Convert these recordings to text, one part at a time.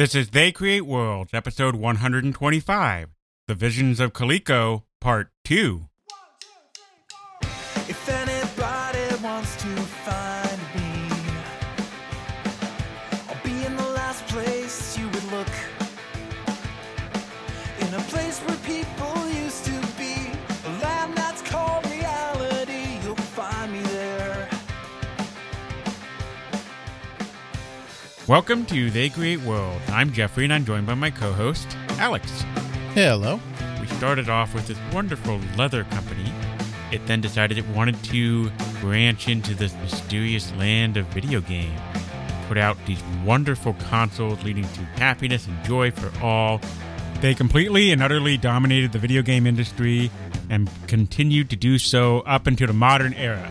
This is They Create Worlds, episode 125 The Visions of Coleco, part 2. Welcome to They Create World. I'm Jeffrey and I'm joined by my co host, Alex. Hello. We started off with this wonderful leather company. It then decided it wanted to branch into this mysterious land of video games. Put out these wonderful consoles leading to happiness and joy for all. They completely and utterly dominated the video game industry and continued to do so up into the modern era.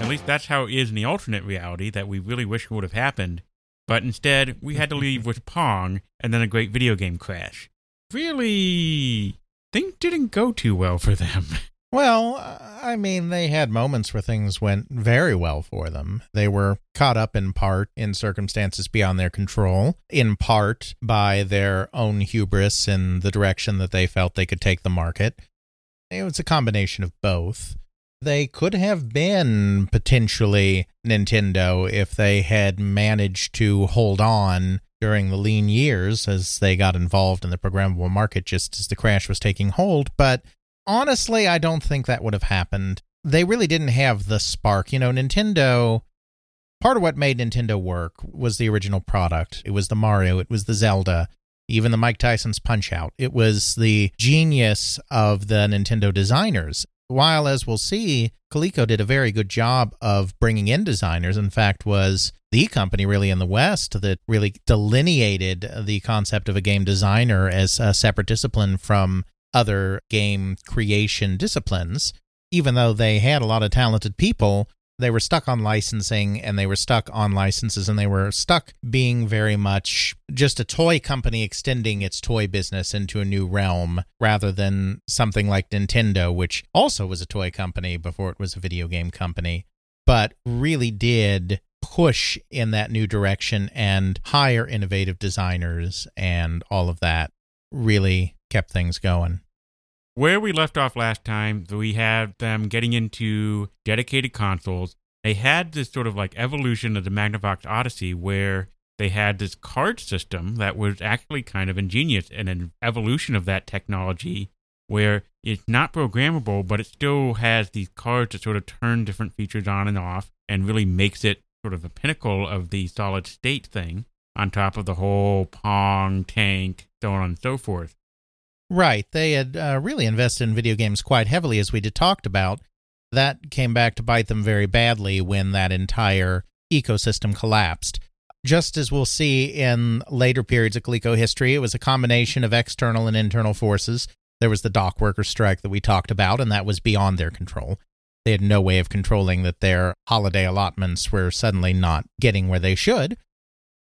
At least that's how it is in the alternate reality that we really wish would have happened. But instead, we had to leave with Pong and then a great video game crash. Really, things didn't go too well for them. Well, I mean, they had moments where things went very well for them. They were caught up in part in circumstances beyond their control, in part by their own hubris in the direction that they felt they could take the market. It was a combination of both. They could have been potentially Nintendo if they had managed to hold on during the lean years as they got involved in the programmable market just as the crash was taking hold, but honestly, I don't think that would have happened. They really didn't have the spark. You know, Nintendo, part of what made Nintendo work was the original product. It was the Mario, it was the Zelda, even the Mike Tyson's Punch Out. It was the genius of the Nintendo designers. While, as we'll see, Coleco did a very good job of bringing in designers. In fact, was the company really in the West that really delineated the concept of a game designer as a separate discipline from other game creation disciplines. Even though they had a lot of talented people, they were stuck on licensing and they were stuck on licenses and they were stuck being very much just a toy company extending its toy business into a new realm rather than something like Nintendo, which also was a toy company before it was a video game company, but really did push in that new direction and hire innovative designers and all of that really kept things going. Where we left off last time, we had them getting into dedicated consoles. They had this sort of like evolution of the Magnavox Odyssey where they had this card system that was actually kind of ingenious and an evolution of that technology where it's not programmable, but it still has these cards that sort of turn different features on and off and really makes it sort of a pinnacle of the solid state thing on top of the whole Pong, tank, so on and so forth. Right. They had uh, really invested in video games quite heavily, as we had talked about. That came back to bite them very badly when that entire ecosystem collapsed. Just as we'll see in later periods of Coleco history, it was a combination of external and internal forces. There was the dock worker strike that we talked about, and that was beyond their control. They had no way of controlling that their holiday allotments were suddenly not getting where they should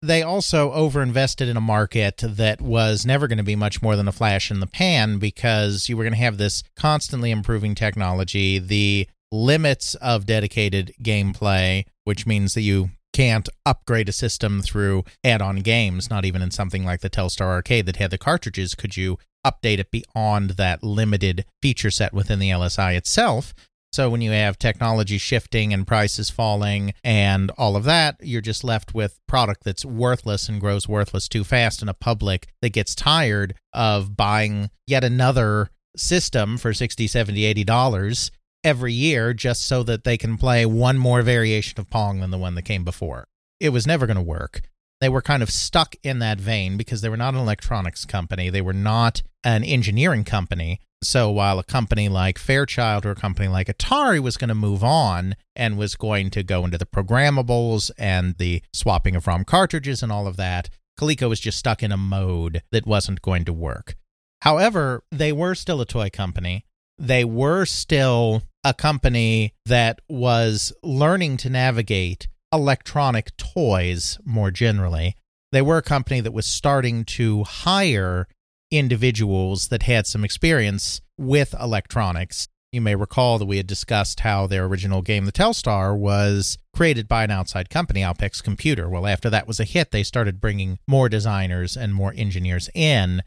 they also overinvested in a market that was never going to be much more than a flash in the pan because you were going to have this constantly improving technology, the limits of dedicated gameplay, which means that you can't upgrade a system through add on games, not even in something like the Telstar Arcade that had the cartridges. Could you update it beyond that limited feature set within the LSI itself? So when you have technology shifting and prices falling and all of that, you're just left with product that's worthless and grows worthless too fast in a public that gets tired of buying yet another system for 60, 70, 80 dollars every year just so that they can play one more variation of Pong than the one that came before. It was never going to work. They were kind of stuck in that vein because they were not an electronics company. They were not an engineering company. So while a company like Fairchild or a company like Atari was going to move on and was going to go into the programmables and the swapping of ROM cartridges and all of that, Coleco was just stuck in a mode that wasn't going to work. However, they were still a toy company. They were still a company that was learning to navigate electronic toys more generally. They were a company that was starting to hire individuals that had some experience with electronics. You may recall that we had discussed how their original game, The Telstar, was created by an outside company, Alpex Computer. Well, after that was a hit, they started bringing more designers and more engineers in,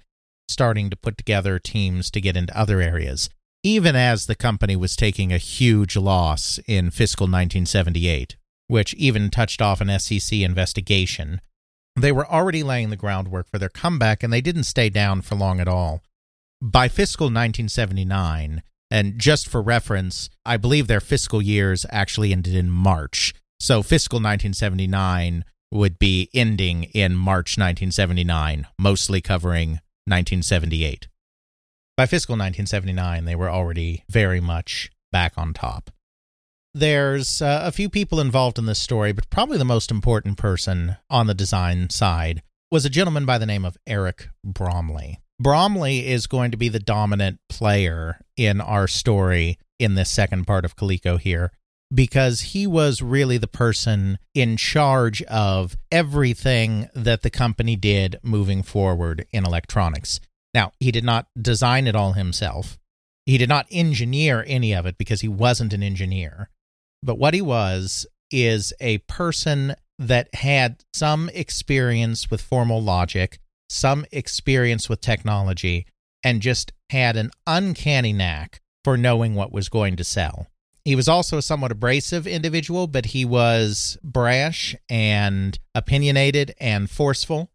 starting to put together teams to get into other areas, even as the company was taking a huge loss in fiscal 1978, which even touched off an SEC investigation. They were already laying the groundwork for their comeback, and they didn't stay down for long at all. By fiscal 1979, and just for reference, I believe their fiscal years actually ended in March. So fiscal 1979 would be ending in March 1979, mostly covering 1978. By fiscal 1979, they were already very much back on top. There's uh, a few people involved in this story, but probably the most important person on the design side was a gentleman by the name of Eric Bromley. Bromley is going to be the dominant player in our story in this second part of Coleco here because he was really the person in charge of everything that the company did moving forward in electronics. Now, he did not design it all himself. He did not engineer any of it because he wasn't an engineer. But what he was is a person that had some experience with formal logic, some experience with technology, and just had an uncanny knack for knowing what was going to sell. He was also a somewhat abrasive individual, but he was brash and opinionated and forceful.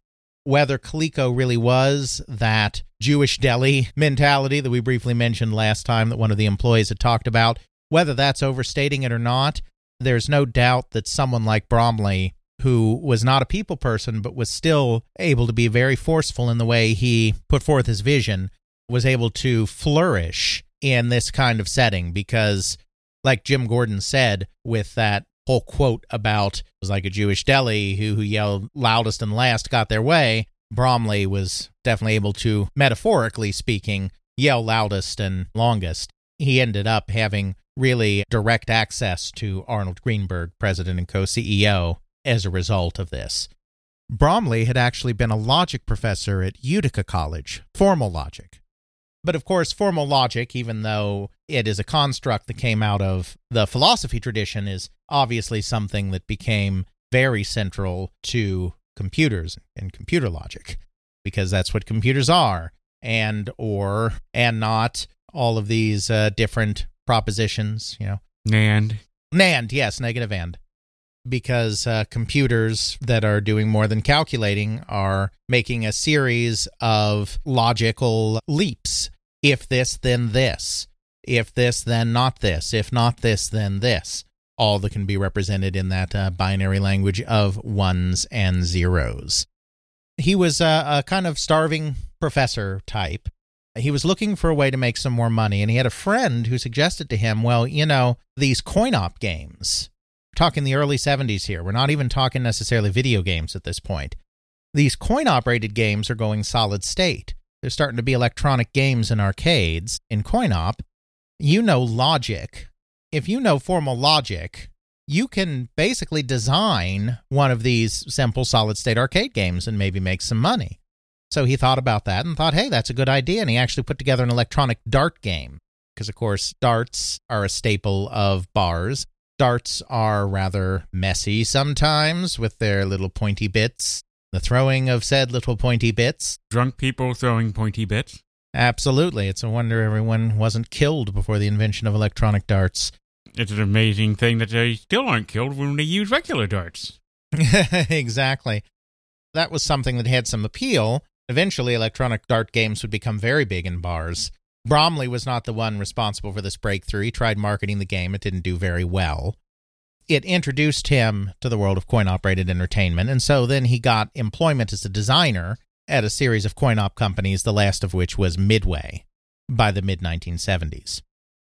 Whether Coleco really was that Jewish deli mentality that we briefly mentioned last time that one of the employees had talked about, whether that's overstating it or not, there's no doubt that someone like Bromley who was not a people person but was still able to be very forceful in the way he put forth his vision was able to flourish in this kind of setting because like Jim Gordon said with that whole quote about it was like a Jewish deli who, who yelled loudest and last got their way Bromley was definitely able to metaphorically speaking yell loudest and longest. He ended up having really direct access to Arnold Greenberg president and co-CEO as a result of this. Bromley had actually been a logic professor at Utica College, formal logic. But of course, formal logic, even though it is a construct that came out of the philosophy tradition, is obviously something that became very central to computers and computer logic, because that's what computers are, and or and not all of these uh, different propositions, you know. And NAND, yes, negative and because uh, computers that are doing more than calculating are making a series of logical leaps. If this, then this. If this, then not this. If not this, then this. All that can be represented in that uh, binary language of ones and zeros. He was a, a kind of starving professor type. He was looking for a way to make some more money, and he had a friend who suggested to him, well, you know, these coin op games we're talking the early 70s here. We're not even talking necessarily video games at this point. These coin operated games are going solid state. There's starting to be electronic games in arcades in coin op. You know logic. If you know formal logic, you can basically design one of these simple solid state arcade games and maybe make some money. So he thought about that and thought, hey, that's a good idea. And he actually put together an electronic dart game. Because, of course, darts are a staple of bars darts are rather messy sometimes with their little pointy bits. The throwing of said little pointy bits. drunk people throwing pointy bits. Absolutely. It's a wonder everyone wasn't killed before the invention of electronic darts. It's an amazing thing that they still aren't killed when they use regular darts. exactly. That was something that had some appeal. Eventually, electronic dart games would become very big in bars. Bromley was not the one responsible for this breakthrough. He tried marketing the game, it didn't do very well. It introduced him to the world of coin operated entertainment, and so then he got employment as a designer at a series of coin op companies, the last of which was Midway by the mid 1970s.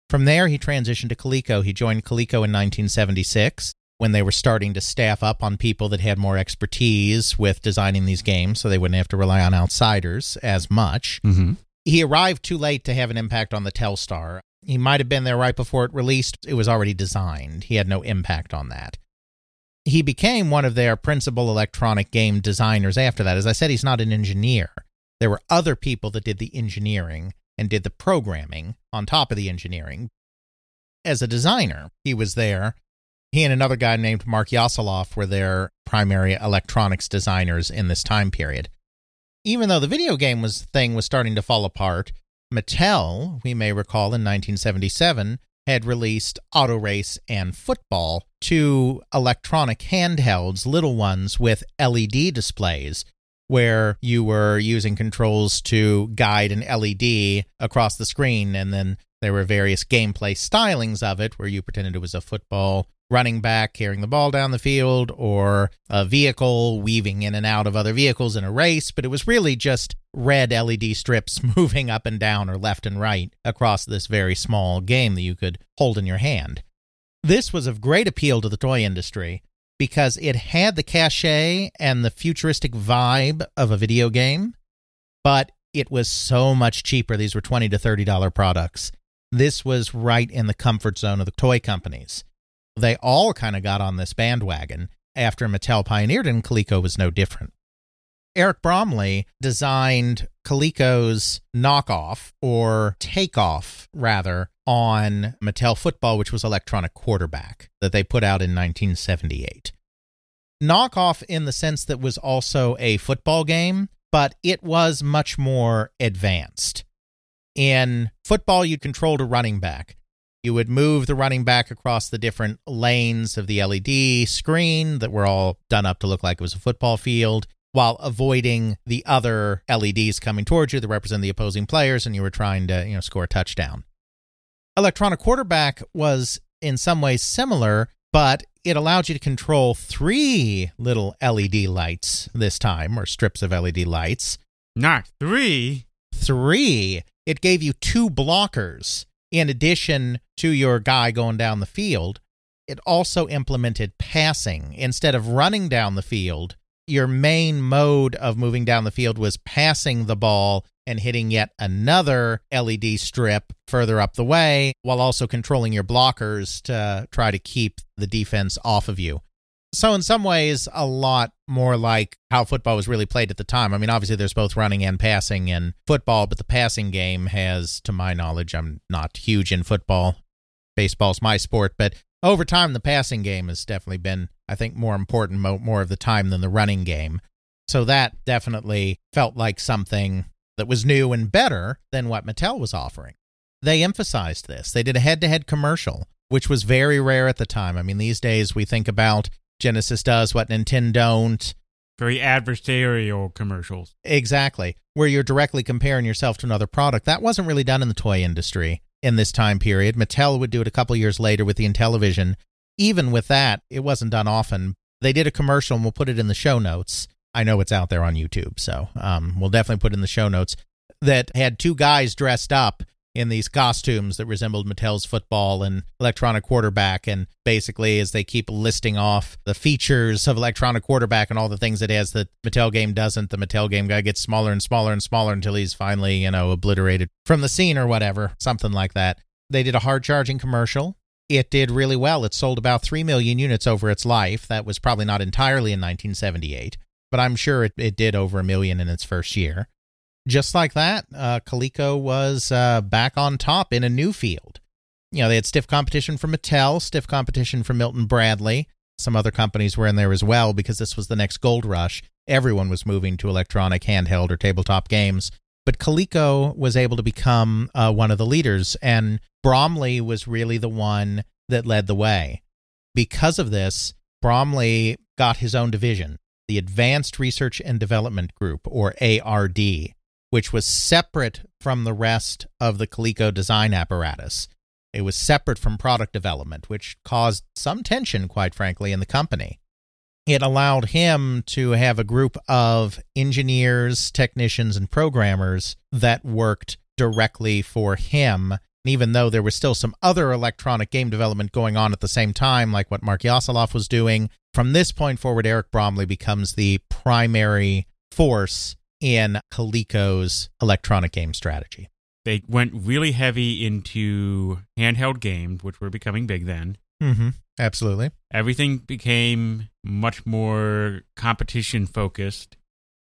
From there, he transitioned to Coleco. He joined Coleco in 1976 when they were starting to staff up on people that had more expertise with designing these games so they wouldn't have to rely on outsiders as much. Mm-hmm. He arrived too late to have an impact on the Telstar. He might have been there right before it released. It was already designed. He had no impact on that. He became one of their principal electronic game designers after that. As I said, he's not an engineer. There were other people that did the engineering and did the programming on top of the engineering. as a designer. He was there. He and another guy named Mark Yasaloff were their primary electronics designers in this time period. Even though the video game was thing was starting to fall apart, Mattel, we may recall in 1977, had released Auto Race and Football, two electronic handhelds, little ones with LED displays, where you were using controls to guide an LED across the screen. And then there were various gameplay stylings of it, where you pretended it was a football running back carrying the ball down the field or a vehicle weaving in and out of other vehicles in a race, but it was really just red LED strips moving up and down or left and right across this very small game that you could hold in your hand. This was of great appeal to the toy industry because it had the cachet and the futuristic vibe of a video game, but it was so much cheaper. These were 20 to $30 products. This was right in the comfort zone of the toy companies they all kind of got on this bandwagon after Mattel pioneered, and Coleco was no different. Eric Bromley designed Coleco's knockoff or takeoff, rather, on Mattel Football, which was electronic quarterback that they put out in 1978. Knockoff in the sense that was also a football game, but it was much more advanced. In football, you controlled a running back. You would move the running back across the different lanes of the LED screen that were all done up to look like it was a football field while avoiding the other LEDs coming towards you that represent the opposing players and you were trying to, you know, score a touchdown. Electronic quarterback was in some ways similar, but it allowed you to control three little LED lights this time, or strips of LED lights. Not three. Three. It gave you two blockers in addition to your guy going down the field, it also implemented passing. Instead of running down the field, your main mode of moving down the field was passing the ball and hitting yet another LED strip further up the way while also controlling your blockers to try to keep the defense off of you. So, in some ways, a lot more like how football was really played at the time. I mean, obviously, there's both running and passing in football, but the passing game has, to my knowledge, I'm not huge in football. Baseball's my sport, but over time, the passing game has definitely been, I think, more important mo- more of the time than the running game. So, that definitely felt like something that was new and better than what Mattel was offering. They emphasized this. They did a head to head commercial, which was very rare at the time. I mean, these days we think about Genesis does, what Nintendo don't. Very adversarial commercials. Exactly. Where you're directly comparing yourself to another product. That wasn't really done in the toy industry in this time period. Mattel would do it a couple years later with the Intellivision. Even with that, it wasn't done often. They did a commercial, and we'll put it in the show notes. I know it's out there on YouTube, so um, we'll definitely put it in the show notes. That had two guys dressed up in these costumes that resembled Mattel's football and electronic quarterback. And basically, as they keep listing off the features of electronic quarterback and all the things it has that Mattel game doesn't, the Mattel game guy gets smaller and smaller and smaller until he's finally, you know, obliterated from the scene or whatever, something like that. They did a hard charging commercial. It did really well. It sold about 3 million units over its life. That was probably not entirely in 1978, but I'm sure it, it did over a million in its first year just like that, uh, Coleco was uh, back on top in a new field. You know, they had stiff competition from Mattel, stiff competition from Milton Bradley. Some other companies were in there as well because this was the next gold rush. Everyone was moving to electronic, handheld, or tabletop games. But Coleco was able to become uh, one of the leaders, and Bromley was really the one that led the way. Because of this, Bromley got his own division, the Advanced Research and Development Group, or ARD which was separate from the rest of the Coleco design apparatus. It was separate from product development, which caused some tension, quite frankly, in the company. It allowed him to have a group of engineers, technicians, and programmers that worked directly for him. And even though there was still some other electronic game development going on at the same time, like what Mark Yasaloff was doing, from this point forward, Eric Bromley becomes the primary force in Coleco's electronic game strategy. They went really heavy into handheld games, which were becoming big then. Mm-hmm. Absolutely. Everything became much more competition focused.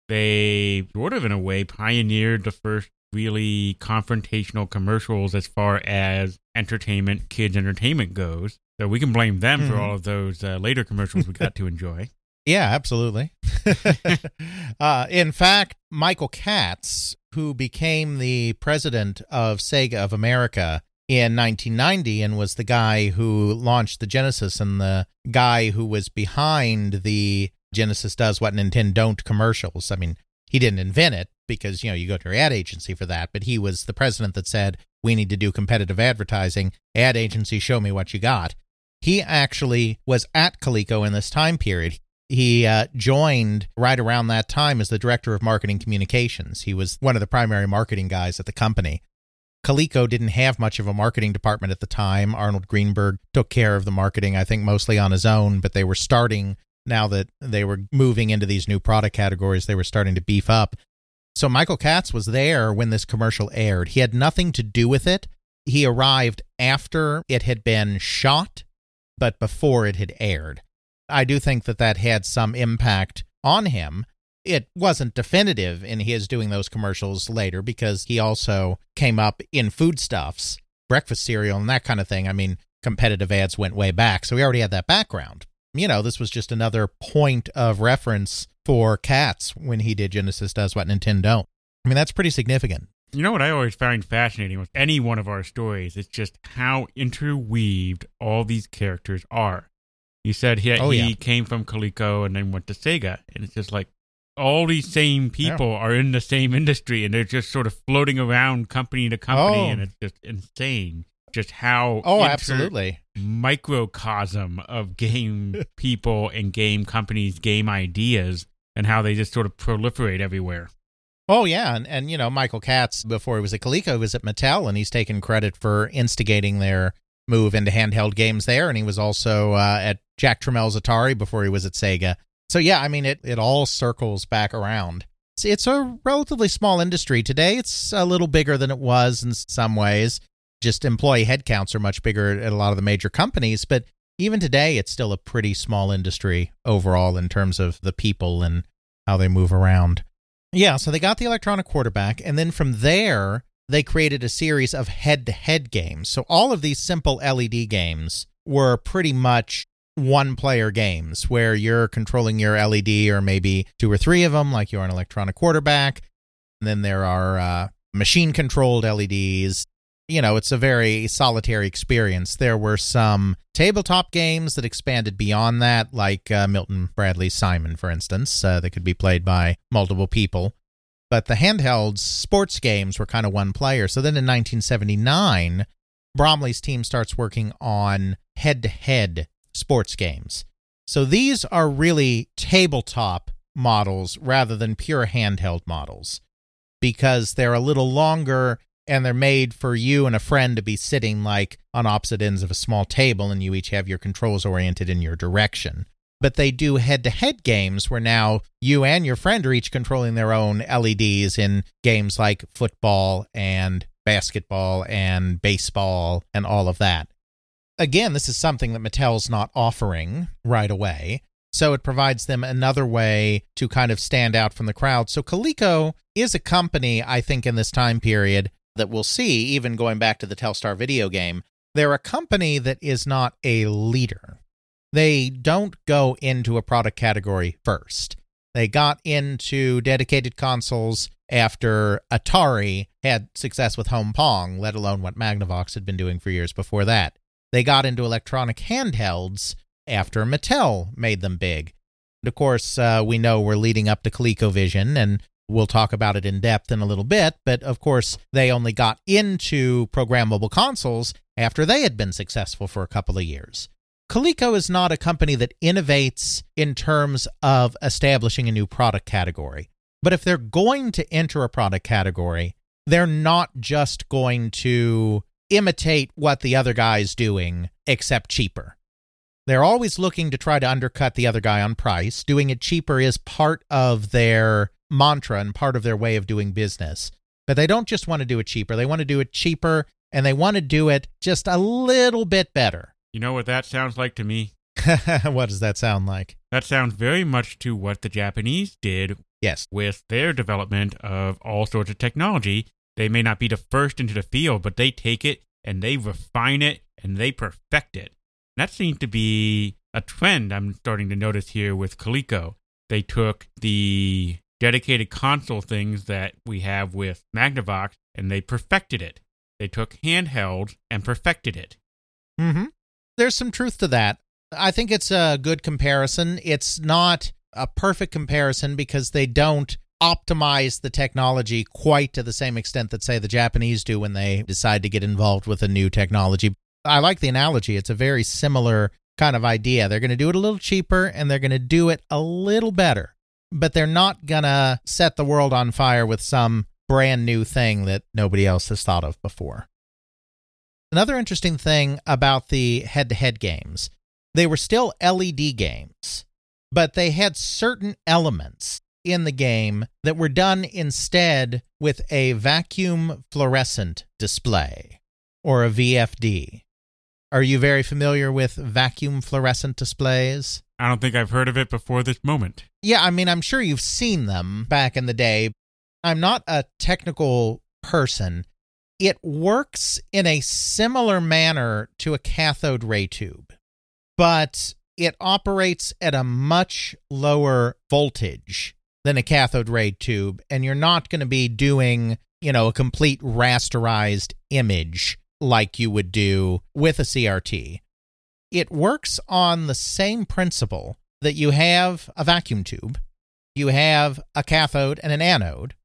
They sort of, in a way, pioneered the first really confrontational commercials as far as entertainment, kids' entertainment goes. So we can blame them for Mhm. all of those uh, later commercials we got to enjoy. Yeah, absolutely. uh, in fact, Michael Katz, who became the president of Sega of America in 1990 and was the guy who launched the Genesis and the guy who was behind the Genesis does what Nintendo don't commercials. I mean, he didn't invent it because, you know, you go to your ad agency for that, but he was the president that said, we need to do competitive advertising. Ad agency, show me what you got. He actually was at Coleco in this time period. He uh, joined right around that time as the director of marketing communications. He was one of the primary marketing guys at the company. Coleco didn't have much of a marketing department at the time. Arnold Greenberg took care of the marketing, I think, mostly on his own, but they were starting now that they were moving into these new product categories, they were starting to beef up. So Michael Katz was there when this commercial aired. He had nothing to do with it. He arrived after it had been shot, but before it had aired. I do think that that had some impact on him. It wasn't definitive in his doing those commercials later because he also came up in foodstuffs, breakfast cereal, and that kind of thing. I mean, competitive ads went way back, so he already had that background. You know, this was just another point of reference for Katz when he did Genesis Does What Nintendo. I mean, that's pretty significant. You know what I always find fascinating with any one of our stories? It's just how interweaved all these characters are. You said he, Oh, he yeah. came from Coleco and then went to Sega, and it's just like all these same people are in the same industry, and they're just sort of floating around company to company, Oh. and it's just insane. Just how Oh, inter- absolutely. microcosm of game people and game companies, game ideas, and how they just sort of proliferate everywhere. Oh yeah, and, and you know Michael Katz before he was at Coleco he was at Mattel, and he's taken credit for instigating their move into handheld games there, and he was also uh, at Jack Tramiel's Atari before he was at Sega. So yeah, I mean it it all circles back around. It's, it's a relatively small industry today. It's a little bigger than it was in some ways. Just employee headcounts are much bigger at a lot of the major companies, but even today it's still a pretty small industry overall in terms of the people and how they move around. Yeah, so they got the electronic quarterback, and then from there, they created a series of head to head games. So all of these simple LED games were pretty much one player games where you're controlling your LED or maybe two or three of them, like you're an electronic quarterback. And then there are uh, machine controlled LEDs. You know, it's a very solitary experience. There were some tabletop games that expanded beyond that, like uh, Milton Bradley Simon, for instance, uh, that could be played by multiple people. But the handhelds, sports games were kind of one player. So then in 1979, Bromley's team starts working on head to head sports games. So these are really tabletop models rather than pure handheld models because they're a little longer and they're made for you and a friend to be sitting like on opposite ends of a small table and you each have your controls oriented in your direction. But they do head to head games where now you and your friend are each controlling their own LEDs in games like football and basketball and baseball and all of that. Again, this is something that Mattel's not offering right away. So it provides them another way to kind of stand out from the crowd. So Coleco is a company, I think, in this time period that we'll see, even going back to the Telstar video game. They're a company that is not a leader. They don't go into a product category first. They got into dedicated consoles after Atari had success with Home Pong, let alone what Magnavox had been doing for years before that. They got into electronic handhelds after Mattel made them big. And of course, uh, we know we're leading up to ColecoVision, and we'll talk about it in depth in a little bit. But of course, they only got into programmable consoles after they had been successful for a couple of years. Coleco is not a company that innovates in terms of establishing a new product category. But if they're going to enter a product category, they're not just going to imitate what the other guy's doing, except cheaper. They're always looking to try to undercut the other guy on price. Doing it cheaper is part of their mantra and part of their way of doing business. But they don't just want to do it cheaper, they want to do it cheaper and they want to do it just a little bit better. You know what that sounds like to me? what does that sound like? That sounds very much to what the Japanese did Yes. with their development of all sorts of technology. They may not be the first into the field, but they take it and they refine it and they perfect it. That seems to be a trend I'm starting to notice here with Coleco. They took the dedicated console things that we have with Magnavox and they perfected it. They took handheld and perfected it. Mm-hmm. There's some truth to that. I think it's a good comparison. It's not a perfect comparison because they don't optimize the technology quite to the same extent that, say, the Japanese do when they decide to get involved with a new technology. I like the analogy. It's a very similar kind of idea. They're going to do it a little cheaper and they're going to do it a little better, but they're not going to set the world on fire with some brand new thing that nobody else has thought of before. Another interesting thing about the head to head games, they were still LED games, but they had certain elements in the game that were done instead with a vacuum fluorescent display or a VFD. Are you very familiar with vacuum fluorescent displays? I don't think I've heard of it before this moment. Yeah, I mean, I'm sure you've seen them back in the day. I'm not a technical person. It works in a similar manner to a cathode ray tube, but it operates at a much lower voltage than a cathode ray tube, and you're not going to be doing, you know, a complete rasterized image like you would do with a CRT. It works on the same principle that you have a vacuum tube, you have a cathode and an anode,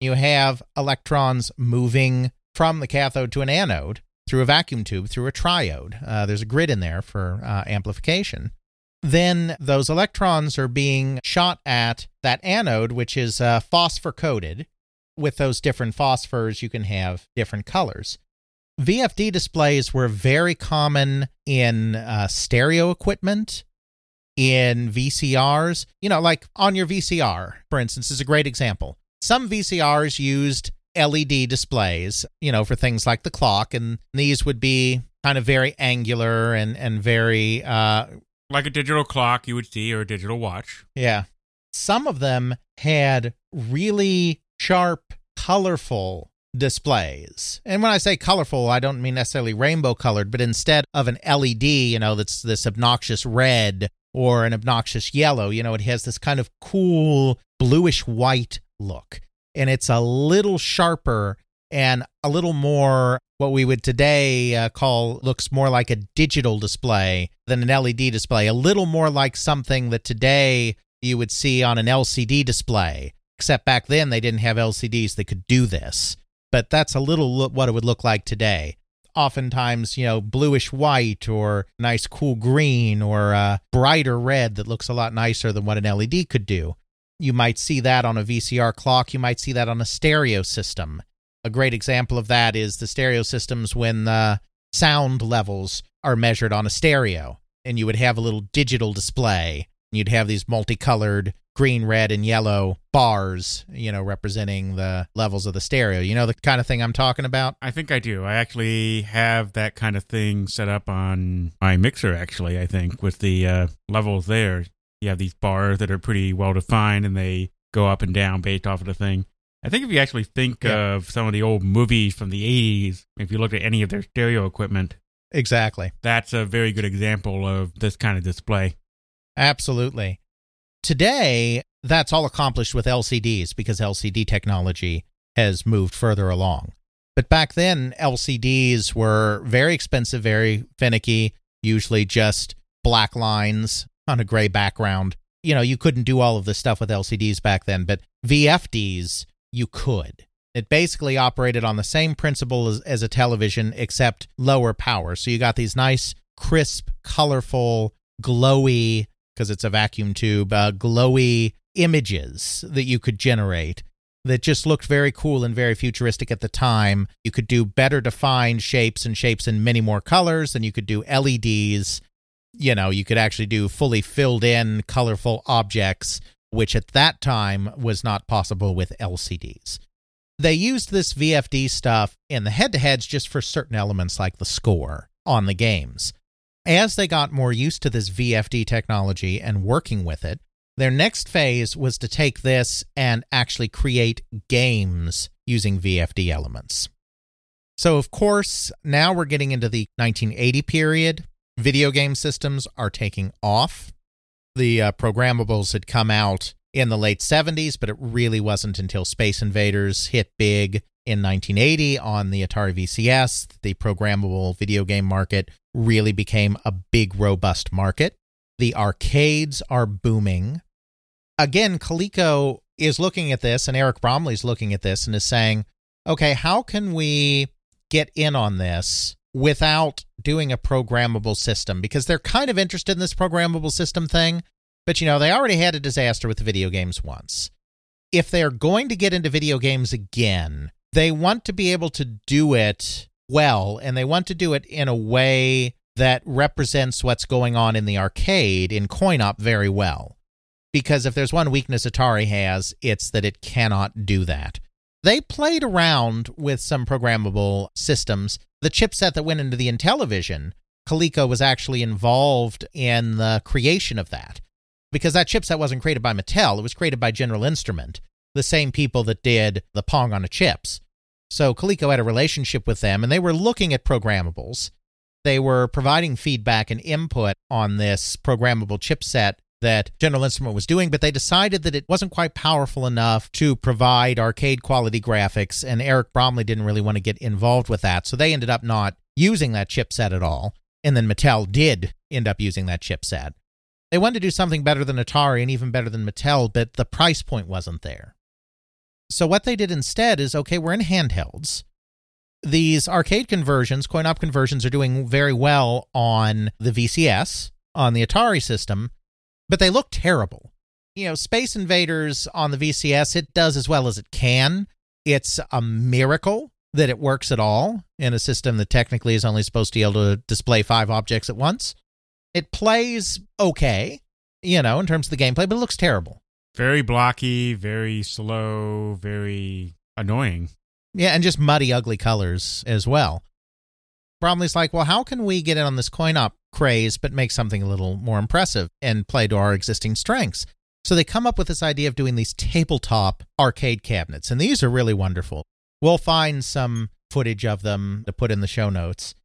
you have electrons moving from the cathode to an anode through a vacuum tube through a triode. Uh, there's a grid in there for uh, amplification. Then those electrons are being shot at that anode, which is uh, phosphor coated. With those different phosphors, you can have different colors. VFD displays were very common in uh, stereo equipment, in VCRs. You know, like on your VCR, for instance, is a great example. Some VCRs used LED displays, you know, for things like the clock, and these would be kind of very angular and and very uh, Like a digital clock you would see or a digital watch. yeah. Some of them had really sharp, colorful displays. And when I say colorful, I don't mean necessarily rainbow colored, but instead of an LED, you know, that's this obnoxious red or an obnoxious yellow, you know, it has this kind of cool bluish white look. And it's a little sharper and a little more what we would today uh, call looks more like a digital display than an LED display, a little more like something that today you would see on an LCD display. Except back then they didn't have LCDs that could do this. But that's a little what it would look like today. Oftentimes, you know, bluish white or nice cool green or uh, brighter red that looks a lot nicer than what an LED could do. You might see that on a VCR clock. You might see that on a stereo system. A great example of that is the stereo systems when the sound levels are measured on a stereo, and you would have a little digital display. You'd have these multicolored green, red, and yellow bars, you know, representing the levels of the stereo. You know the kind of thing I'm talking about? I think I do. I actually have that kind of thing set up on my mixer, actually, I think, with the uh, levels there. You have these bars that are pretty well defined and they go up and down based off of the thing. I think if you actually think Yeah. of some of the old movies from the 80s, if you look at any of their stereo equipment, Exactly. that's a very good example of this kind of display. Absolutely. Today, that's all accomplished with LCDs because LCD technology has moved further along. But back then, LCDs were very expensive, very finicky, usually just black lines on a gray background. You know, you couldn't do all of this stuff with LCDs back then, but VFDs, you could. It basically operated on the same principle as, as a television, except lower power. So you got these nice, crisp, colorful, glowy, because it's a vacuum tube, uh, glowy images that you could generate that just looked very cool and very futuristic at the time. You could do better defined shapes and shapes in many more colors than you could do LEDs. You know, you could actually do fully filled in colorful objects, which at that time was not possible with LCDs. They used this VFD stuff in the head to heads just for certain elements like the score on the games. As they got more used to this VFD technology and working with it, Their next phase was to take this and actually create games using VFD elements. So, of course, now we're getting into the 1980 period. Video game systems are taking off. The uh, programmables had come out in the late 70s, but it really wasn't until Space Invaders hit big in 1980 on the Atari VCS. That the programmable video game market really became a big, robust market. The arcades are booming. Again, Coleco is looking at this, and Eric Bromley's looking at this and is saying, okay, how can we get in on this without doing a programmable system? Because they're kind of interested in this programmable system thing, but you know, they already had a disaster with video games once. If they're going to get into video games again, they want to be able to do it well, and they want to do it in a way that represents what's going on in the arcade in coin op very well. Because if there's one weakness Atari has, it's that it cannot do that. They played around with some programmable systems. The chipset that went into the Intellivision, Coleco was actually involved in the creation of that. Because that chipset wasn't created by Mattel, it was created by General Instrument, the same people that did the Pong on a Chips. So Coleco had a relationship with them, and they were looking at programmables. They were providing feedback and input on this programmable chipset that General Instrument was doing, but they decided that it wasn't quite powerful enough to provide arcade quality graphics, and Eric Bromley didn't really want to get involved with that. So they ended up not using that chipset at all. And then Mattel did end up using that chipset. They wanted to do something better than Atari and even better than Mattel, but the price point wasn't there. So what they did instead is okay, we're in handhelds. These arcade conversions, coin op conversions, are doing very well on the VCS, on the Atari system, but they look terrible. You know, Space Invaders on the VCS, it does as well as it can. It's a miracle that it works at all in a system that technically is only supposed to be able to display five objects at once. It plays okay, you know, in terms of the gameplay, but it looks terrible. Very blocky, very slow, very annoying. Yeah, and just muddy, ugly colors as well. Bromley's like, well, how can we get in on this coin op craze, but make something a little more impressive and play to our existing strengths? So they come up with this idea of doing these tabletop arcade cabinets, and these are really wonderful. We'll find some footage of them to put in the show notes.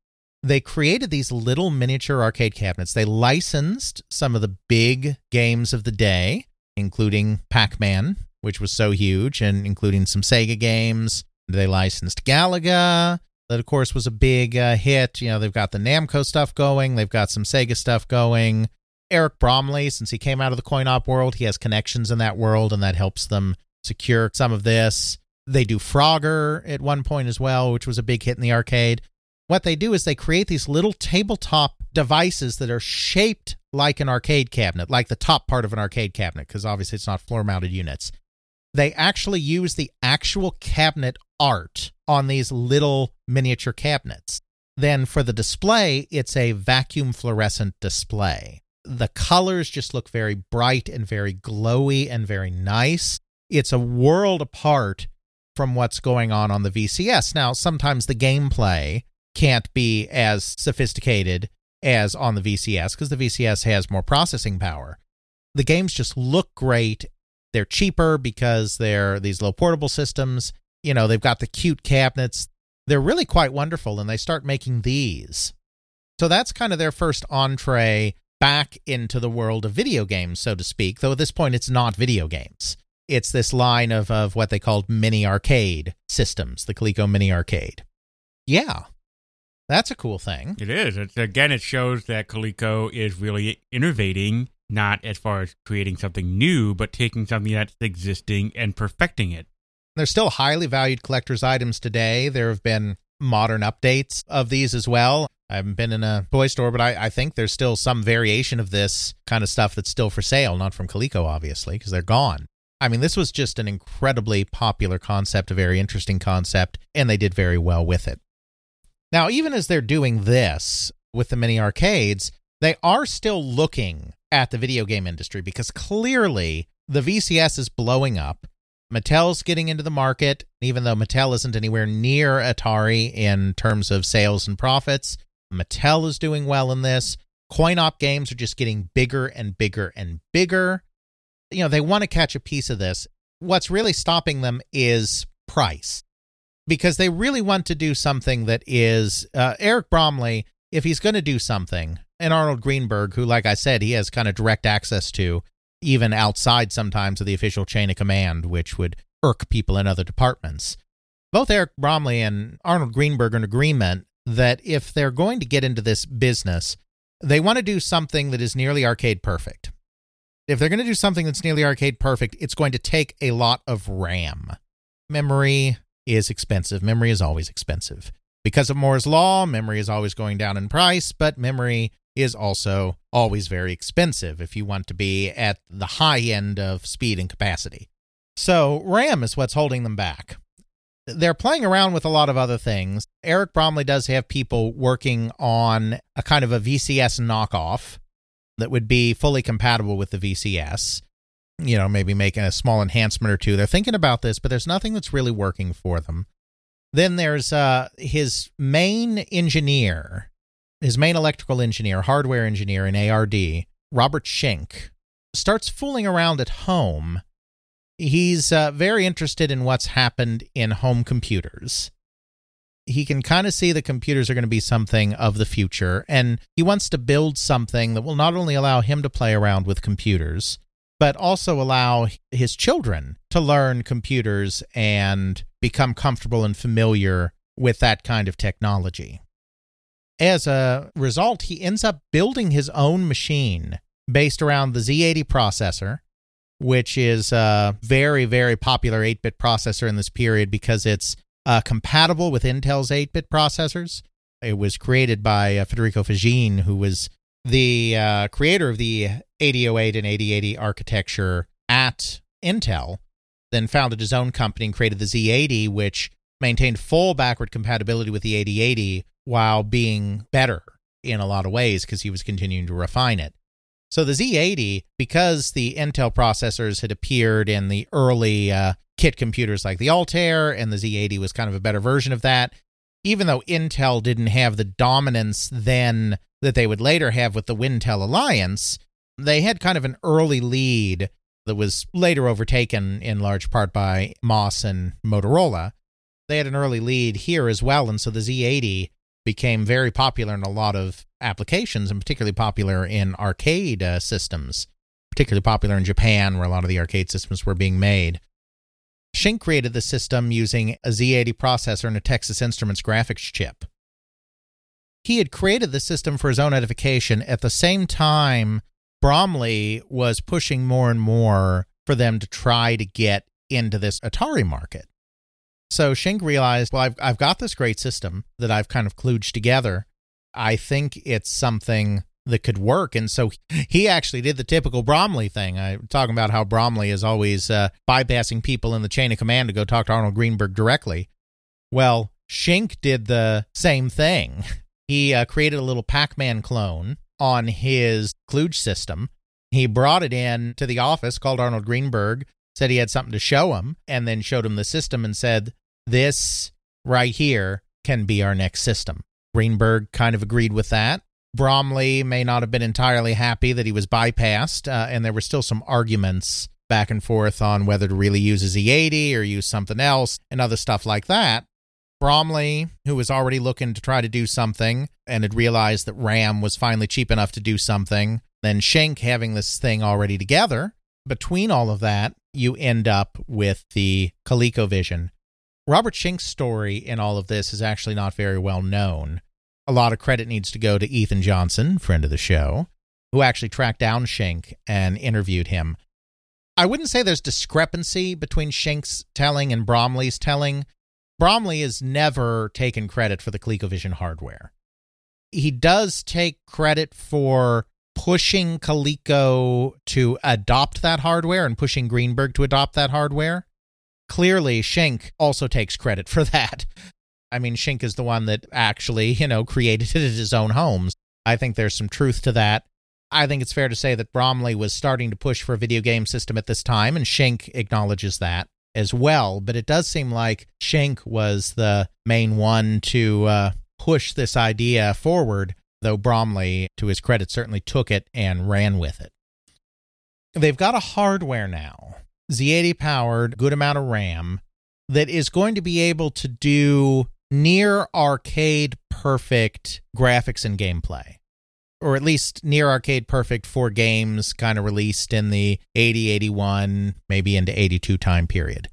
They created these little miniature arcade cabinets. They licensed some of the big games of the day, including Pac Man, which was so huge, and including some Sega games. They licensed Galaga, that of course was a big uh, hit. You know, they've got the Namco stuff going, they've got some Sega stuff going. Eric Bromley, since he came out of the coin op world, he has connections in that world, and that helps them secure some of this. They do Frogger at one point as well, which was a big hit in the arcade. What they do is they create these little tabletop devices that are shaped like an arcade cabinet, like the top part of an arcade cabinet, because obviously it's not floor mounted units. They actually use the actual cabinet art on these little miniature cabinets. Then for the display, it's a vacuum fluorescent display. The colors just look very bright and very glowy and very nice. It's a world apart from what's going on on the VCS. Now, sometimes the gameplay can't be as sophisticated as on the VCS because the VCS has more processing power. The games just look great. They're cheaper because they're these little portable systems you know, they've got the cute cabinets. They're really quite wonderful, and they start making these. So that's kind of their first entree back into the world of video games, so to speak, though at this point it's not video games. It's this line of, of what they called mini arcade systems, the Coleco Mini Arcade. Yeah, that's a cool thing. It is. It's, again, it shows that Coleco is really innovating, not as far as creating something new, but taking something that's existing and perfecting it. They're still highly valued collector's items today. There have been modern updates of these as well. I haven't been in a toy store, but I, I think there's still some variation of this kind of stuff that's still for sale, not from Coleco, obviously, because they're gone. I mean, this was just an incredibly popular concept, a very interesting concept, and they did very well with it. Now, even as they're doing this with the mini arcades, they are still looking at the video game industry because clearly the VCS is blowing up. Mattel's getting into the market, even though Mattel isn't anywhere near Atari in terms of sales and profits. Mattel is doing well in this. Coin op games are just getting bigger and bigger and bigger. you know, they want to catch a piece of this. What's really stopping them is price because they really want to do something that is uh, Eric Bromley, if he's going to do something, and Arnold Greenberg, who, like I said, he has kind of direct access to, even outside sometimes of the official chain of command, which would irk people in other departments. Both Eric Bromley and Arnold Greenberg are in agreement that if they're going to get into this business, they want to do something that is nearly arcade perfect. If they're going to do something that's nearly arcade perfect, it's going to take a lot of RAM. Memory is expensive. Memory is always expensive. Because of Moore's Law, memory is always going down in price, but memory is also always very expensive if you want to be at the high end of speed and capacity. So, RAM is what's holding them back. They're playing around with a lot of other things. Eric Bromley does have people working on a kind of a VCS knockoff that would be fully compatible with the VCS. You know, maybe making a small enhancement or two. They're thinking about this, but there's nothing that's really working for them. Then there's uh, his main engineer, his main electrical engineer, hardware engineer in ARD, Robert Schenk, starts fooling around at home. He's uh, very interested in what's happened in home computers he can kind of see the computers are going to be something of the future and he wants to build something that will not only allow him to play around with computers but also allow his children to learn computers and become comfortable and familiar with that kind of technology as a result he ends up building his own machine based around the Z80 processor which is a very very popular 8-bit processor in this period because it's uh, compatible with Intel's 8 bit processors. It was created by uh, Federico Faggin, who was the uh, creator of the 8008 and 8080 architecture at Intel, then founded his own company and created the Z80, which maintained full backward compatibility with the 8080 while being better in a lot of ways because he was continuing to refine it. So the Z80, because the Intel processors had appeared in the early uh, kit computers like the Altair, and the Z80 was kind of a better version of that. Even though Intel didn't have the dominance then that they would later have with the Wintel Alliance, they had kind of an early lead that was later overtaken in large part by MOS and Motorola. They had an early lead here as well, and so the Z80 became very popular in a lot of applications, and particularly popular in arcade uh, systems, particularly popular in Japan, where a lot of the arcade systems were being made. Schenk created the system using a Z80 processor and a Texas Instruments graphics chip. He had created the system for his own edification at the same time Bromley was pushing more and more for them to try to get into this Atari market. So Schenk realized, well, I've, I've got this great system that I've kind of kludged together. I think it's something that could work. And so he actually did the typical Bromley thing. I'm talking about how Bromley is always uh, bypassing people in the chain of command to go talk to Arnold Greenberg directly. Well, Schenk did the same thing. He uh, created a little Pac Man clone on his kludge system. He brought it in to the office, called Arnold Greenberg, said he had something to show him, and then showed him the system and said, This right here can be our next system. Greenberg kind of agreed with that. Bromley may not have been entirely happy that he was bypassed, uh, and there were still some arguments back and forth on whether to really use a Z80 or use something else and other stuff like that. Bromley, who was already looking to try to do something and had realized that RAM was finally cheap enough to do something, then Schenk having this thing already together. Between all of that, you end up with the ColecoVision. Robert Schenk's story in all of this is actually not very well known a lot of credit needs to go to Ethan Johnson, friend of the show, who actually tracked down Schenk and interviewed him. I wouldn't say there's discrepancy between Schenk's telling and Bromley's telling. Bromley has never taken credit for the ColecoVision hardware. He does take credit for pushing Coleco to adopt that hardware and pushing Greenberg to adopt that hardware. Clearly, Schenk also takes credit for that. I mean, Schenk is the one that actually, you know, created it at his own homes. I think there's some truth to that. I think it's fair to say that Bromley was starting to push for a video game system at this time, and Schenk acknowledges that as well. But it does seem like Schenk was the main one to uh, push this idea forward, though Bromley, to his credit, certainly took it and ran with it. they've got a hardware now, Z80 powered, good amount of RAM, that is going to be able to do near arcade perfect graphics and gameplay. Or at least near arcade perfect for games kind of released in the 80, 81, maybe into 82 time period.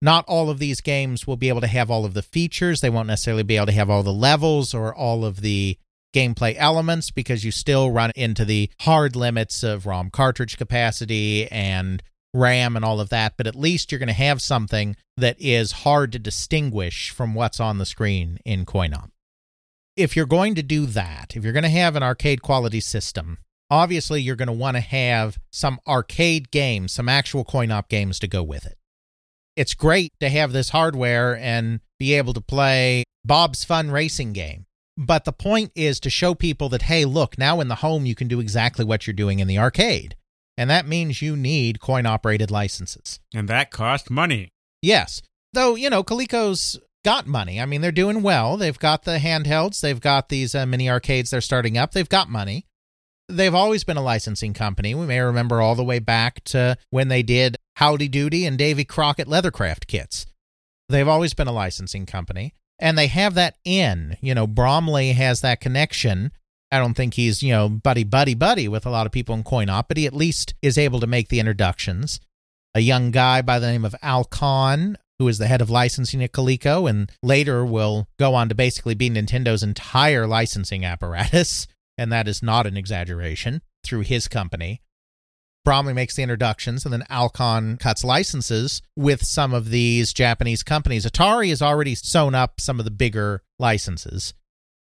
Not all of these games will be able to have all of the features. They won't necessarily be able to have all the levels or all of the gameplay elements because you still run into the hard limits of ROM cartridge capacity and RAM and all of that, but at least you're going to have something that is hard to distinguish from what's on the screen in CoinOp. If you're going to do that, if you're going to have an arcade quality system, obviously you're going to want to have some arcade games, some actual CoinOp games to go with it. It's great to have this hardware and be able to play Bob's Fun Racing game. But the point is to show people that, hey, look, now in the home, you can do exactly what you're doing in the arcade. And that means you need coin operated licenses. And that cost money. Yes. Though, you know, Coleco's got money. I mean, they're doing well. They've got the handhelds, they've got these uh, mini arcades they're starting up. They've got money. They've always been a licensing company. We may remember all the way back to when they did Howdy Doody and Davy Crockett Leathercraft kits. They've always been a licensing company and they have that in. You know, Bromley has that connection. I don't think he's, you know, buddy, buddy, buddy with a lot of people in CoinOp, but he at least is able to make the introductions. A young guy by the name of Al Kahn, who is the head of licensing at Coleco and later will go on to basically be Nintendo's entire licensing apparatus, and that is not an exaggeration, through his company. Bromley makes the introductions, and then Al Kahn cuts licenses with some of these Japanese companies. Atari has already sewn up some of the bigger licenses.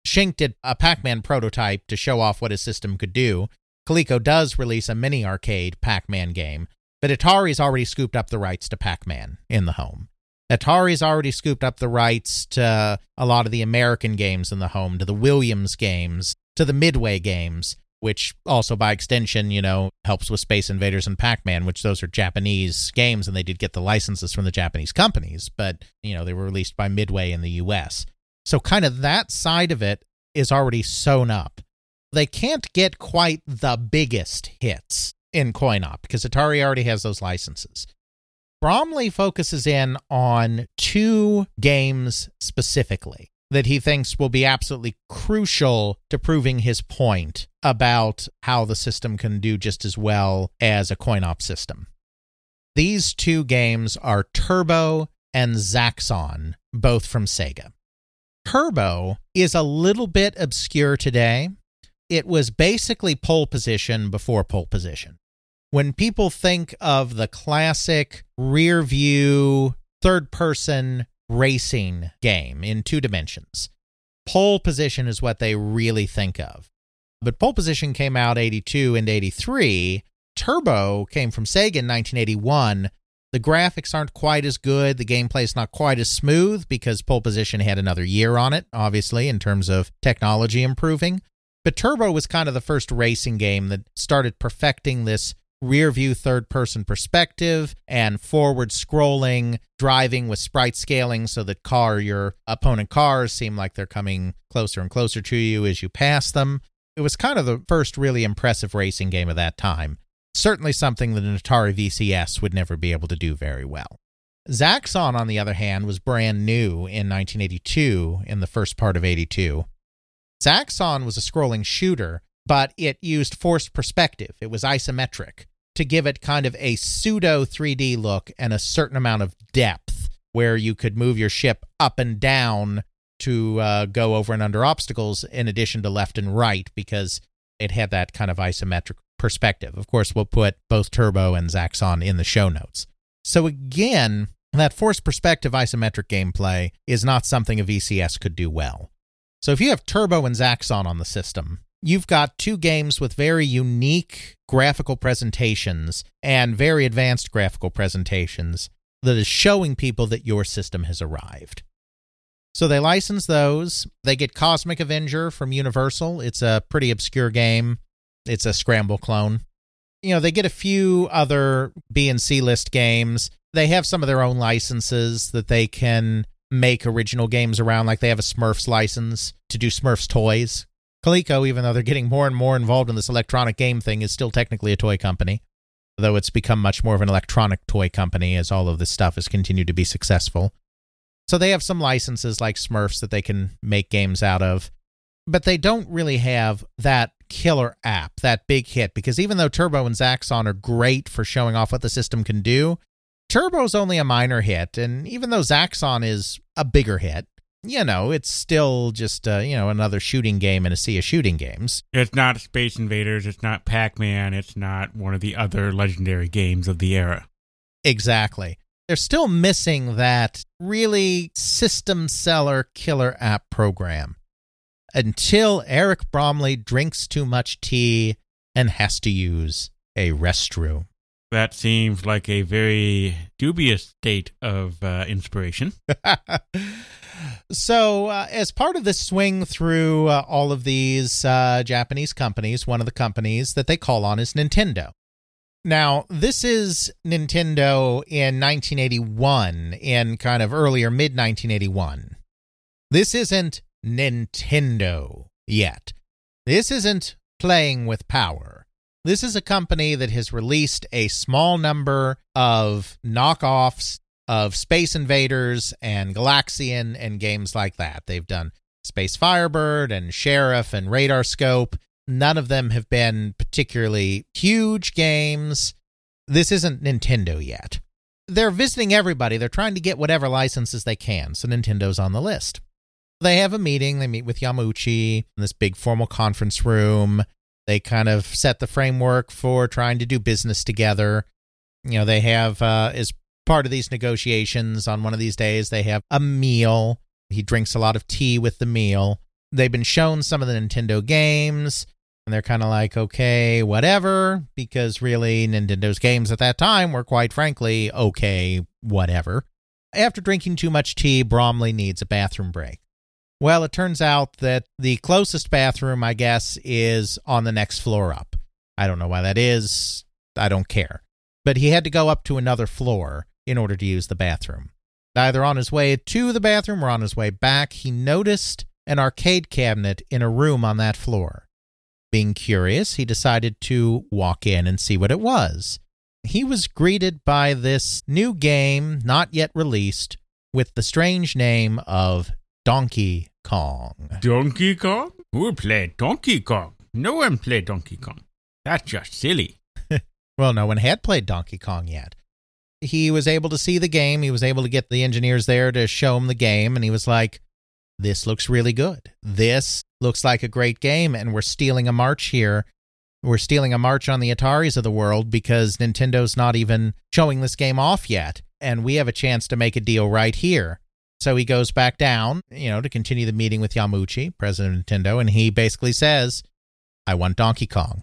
Schenk did a Pac Man prototype to show off what his system could do. Coleco does release a mini arcade Pac Man game, but Atari's already scooped up the rights to Pac Man in the home. Atari's already scooped up the rights to a lot of the American games in the home, to the Williams games, to the Midway games which also by extension, you know, helps with Space Invaders and Pac-Man, which those are Japanese games and they did get the licenses from the Japanese companies, but you know, they were released by Midway in the US. So kind of that side of it is already sewn up. They can't get quite the biggest hits in coin op because Atari already has those licenses. Bromley focuses in on two games specifically that he thinks will be absolutely crucial to proving his point about how the system can do just as well as a coin op system. These two games are Turbo and Zaxxon, both from Sega. Turbo is a little bit obscure today. It was basically pole position before pole position. When people think of the classic rear view, third person racing game in two dimensions. Pole position is what they really think of. But pole position came out 82 and 83. Turbo came from Sega in 1981. The graphics aren't quite as good. The gameplay is not quite as smooth because pole position had another year on it, obviously, in terms of technology improving. But Turbo was kind of the first racing game that started perfecting this rear view third person perspective and forward scrolling driving with sprite scaling so that car your opponent cars seem like they're coming closer and closer to you as you pass them. It was kind of the first really impressive racing game of that time. Certainly something that an atari vcs would never be able to do very well. Zaxxon on the other hand was brand new in 1982 in the first part of 82 zaxxon was a scrolling shooter but it used forced perspective. It was isometric to give it kind of a pseudo 3D look and a certain amount of depth where you could move your ship up and down to uh, go over and under obstacles in addition to left and right because it had that kind of isometric perspective. Of course, we'll put both Turbo and Zaxxon in the show notes. So again, that forced perspective isometric gameplay is not something a VCS could do well. So if you have Turbo and Zaxxon on the system, you've got two games with very unique graphical presentations and very advanced graphical presentations that is showing people that your system has arrived. So they license those. They get Cosmic Avenger from Universal. It's a pretty obscure game. It's a scramble clone. You know, they get a few other B and C list games. They have some of their own licenses that they can make original games around, like they have a Smurfs license to do Smurfs toys Coleco, even though they're getting more and more involved in this electronic game thing, is still technically a toy company. though it's become much more of an electronic toy company as all of this stuff has continued to be successful. So they have some licenses like Smurfs that they can make games out of, but they don't really have that killer app, that big hit, because even though Turbo and Zaxxon are great for showing off what the system can do, Turbo's only a minor hit, and even though Zaxxon is a bigger hit, you know, it's still just uh, you know another shooting game in a sea of shooting games. It's not Space Invaders. It's not Pac Man. It's not one of the other legendary games of the era. Exactly. They're still missing that really system seller killer app program until Eric Bromley drinks too much tea and has to use a restroom. That seems like a very dubious state of uh, inspiration. so, uh, as part of this swing through uh, all of these uh, Japanese companies, one of the companies that they call on is Nintendo. Now, this is Nintendo in 1981, in kind of earlier mid 1981. This isn't Nintendo yet. This isn't playing with power. This is a company that has released a small number of knockoffs of Space Invaders and Galaxian and games like that. They've done Space Firebird and Sheriff and Radar Scope. None of them have been particularly huge games. This isn't Nintendo yet. They're visiting everybody. They're trying to get whatever licenses they can, so Nintendo's on the list. They have a meeting. They meet with Yamauchi in this big formal conference room. They kind of set the framework for trying to do business together. You know, they have, uh, as part of these negotiations on one of these days, they have a meal. He drinks a lot of tea with the meal. They've been shown some of the Nintendo games, and they're kind of like, okay, whatever, because really, Nintendo's games at that time were quite frankly, okay, whatever. After drinking too much tea, Bromley needs a bathroom break. Well, it turns out that the closest bathroom, I guess, is on the next floor up. I don't know why that is. I don't care. But he had to go up to another floor in order to use the bathroom. Either on his way to the bathroom or on his way back, he noticed an arcade cabinet in a room on that floor. Being curious, he decided to walk in and see what it was. He was greeted by this new game, not yet released, with the strange name of Donkey Kong. Donkey Kong? Who played Donkey Kong? No one played Donkey Kong. That's just silly. Well, no one had played Donkey Kong yet. He was able to see the game. He was able to get the engineers there to show him the game, and he was like, This looks really good. This looks like a great game, and we're stealing a march here. We're stealing a march on the Ataris of the world because Nintendo's not even showing this game off yet, and we have a chance to make a deal right here. So he goes back down, you know, to continue the meeting with Yamauchi, president of Nintendo, and he basically says, I want Donkey Kong.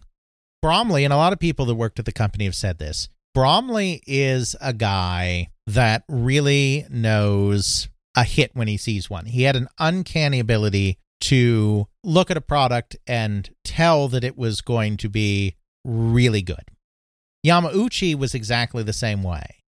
Bromley, and a lot of people that worked at the company have said this. Bromley is a guy that really knows a hit when he sees one. He had an uncanny ability to look at a product and tell that it was going to be really good. Yamauchi was exactly the same way.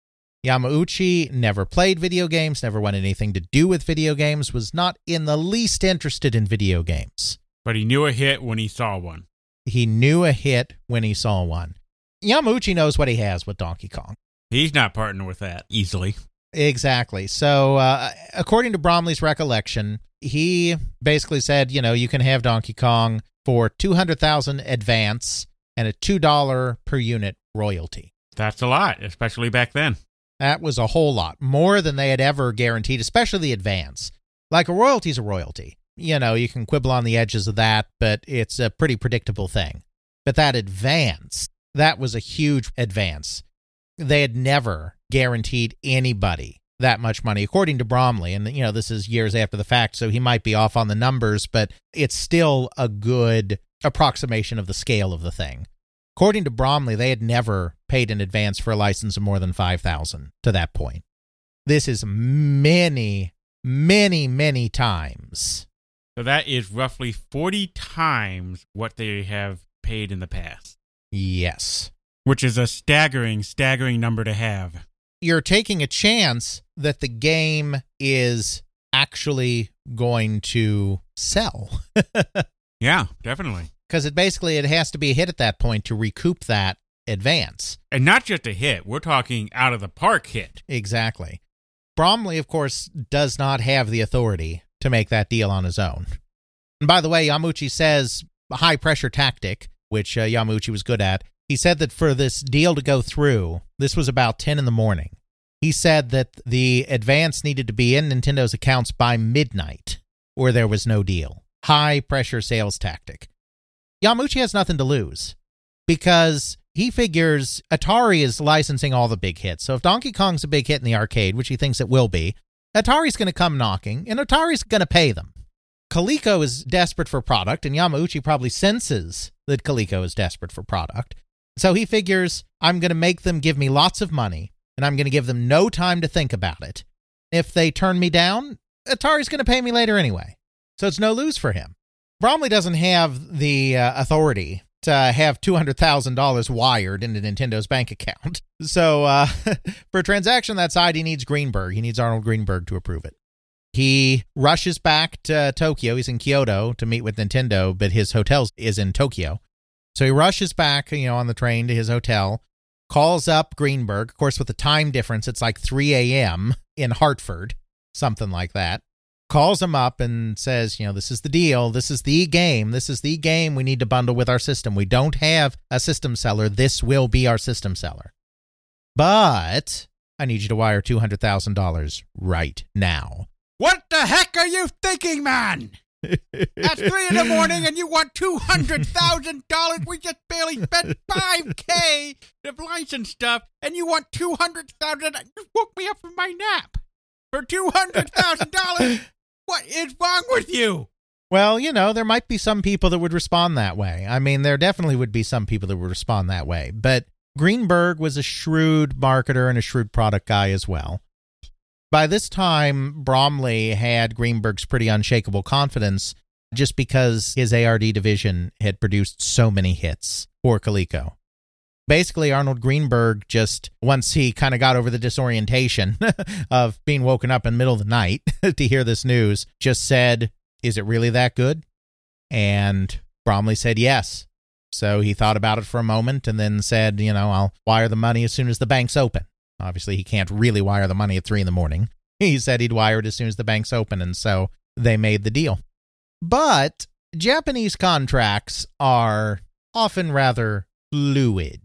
Yamauchi never played video games, never wanted anything to do with video games, was not in the least interested in video games. But he knew a hit when he saw one. He knew a hit when he saw one. Yamauchi knows what he has with Donkey Kong. He's not partnering with that easily. Exactly. So, uh, according to Bromley's recollection, he basically said, you know, you can have Donkey Kong for 200,000 advance and a $2 per unit royalty. That's a lot, especially back then. That was a whole lot, more than they had ever guaranteed, especially the advance. Like a royalty's a royalty. You know, you can quibble on the edges of that, but it's a pretty predictable thing. But that advance, that was a huge advance. They had never guaranteed anybody that much money, according to Bromley. And, you know, this is years after the fact, so he might be off on the numbers, but it's still a good approximation of the scale of the thing. According to Bromley, they had never paid in advance for a license of more than 5000 to that point. This is many, many, many times. So that is roughly 40 times what they have paid in the past, Yes. which is a staggering, staggering number to have. You're taking a chance that the game is actually going to sell. Yeah, definitely. because it basically it has to be a hit at that point to recoup that advance. And not just a hit, we're talking out of the park hit. Exactly. Bromley, of course, does not have the authority to make that deal on his own. And by the way, Yamauchi says high pressure tactic, which uh, Yamauchi was good at. He said that for this deal to go through, this was about 10 in the morning. He said that the advance needed to be in Nintendo's accounts by midnight, or there was no deal. High pressure sales tactic. Yamauchi has nothing to lose because he figures Atari is licensing all the big hits. So if Donkey Kong's a big hit in the arcade, which he thinks it will be, Atari's going to come knocking and Atari's going to pay them. Coleco is desperate for product, and Yamauchi probably senses that Coleco is desperate for product. So he figures, I'm going to make them give me lots of money, and I'm going to give them no time to think about it. If they turn me down, Atari's going to pay me later anyway. So it's no lose for him. Bromley doesn't have the uh, authority to have $200,000 wired into Nintendo's bank account. So uh, for a transaction that side, he needs Greenberg. He needs Arnold Greenberg to approve it. He rushes back to Tokyo. He's in Kyoto to meet with Nintendo, but his hotel is in Tokyo. So he rushes back, you know, on the train to his hotel, calls up Greenberg. Of course, with the time difference, it's like 3 a.m. in Hartford, something like that. Calls him up and says, you know, this is the deal. This is the game. This is the game we need to bundle with our system. We don't have a system seller. This will be our system seller. But I need you to wire $200,000 right now. What the heck are you thinking, man? At three in the morning and you want $200,000? We just barely spent 5K of license stuff and you want 200000 You woke me up from my nap for $200,000? what is wrong with you? Well, you know, there might be some people that would respond that way. I mean, there definitely would be some people that would respond that way. But Greenberg was a shrewd marketer and a shrewd product guy as well. By this time, Bromley had Greenberg's pretty unshakable confidence just because his ARD division had produced so many hits for Coleco. Basically, Arnold Greenberg just, once he kind of got over the disorientation of being woken up in the middle of the night to hear this news, just said, Is it really that good? And Bromley said yes. So he thought about it for a moment and then said, You know, I'll wire the money as soon as the bank's open. Obviously, he can't really wire the money at three in the morning. He said he'd wire it as soon as the bank's open, and so they made the deal. But Japanese contracts are often rather fluid.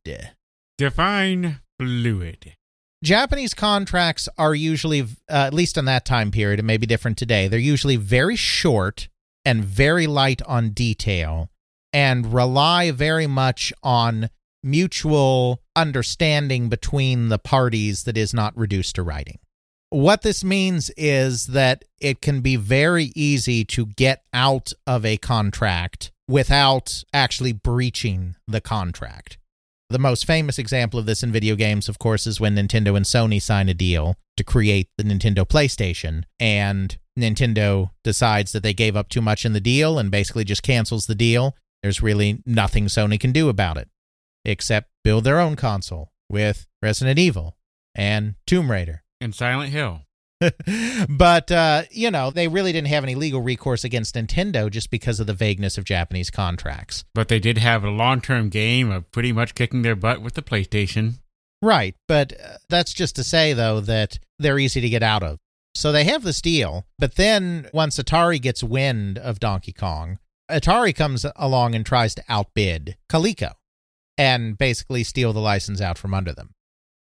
Define fluid. Japanese contracts are usually, uh, at least in that time period, it may be different today, they're usually very short and very light on detail and rely very much on mutual understanding between the parties that is not reduced to writing. What this means is that it can be very easy to get out of a contract without actually breaching the contract. The most famous example of this in video games, of course, is when Nintendo and Sony sign a deal to create the Nintendo PlayStation, and Nintendo decides that they gave up too much in the deal and basically just cancels the deal. There's really nothing Sony can do about it except build their own console with Resident Evil and Tomb Raider. And Silent Hill. but uh, you know they really didn't have any legal recourse against Nintendo just because of the vagueness of Japanese contracts. But they did have a long term game of pretty much kicking their butt with the PlayStation. Right, but uh, that's just to say though that they're easy to get out of. So they have this deal, but then once Atari gets wind of Donkey Kong, Atari comes along and tries to outbid Coleco and basically steal the license out from under them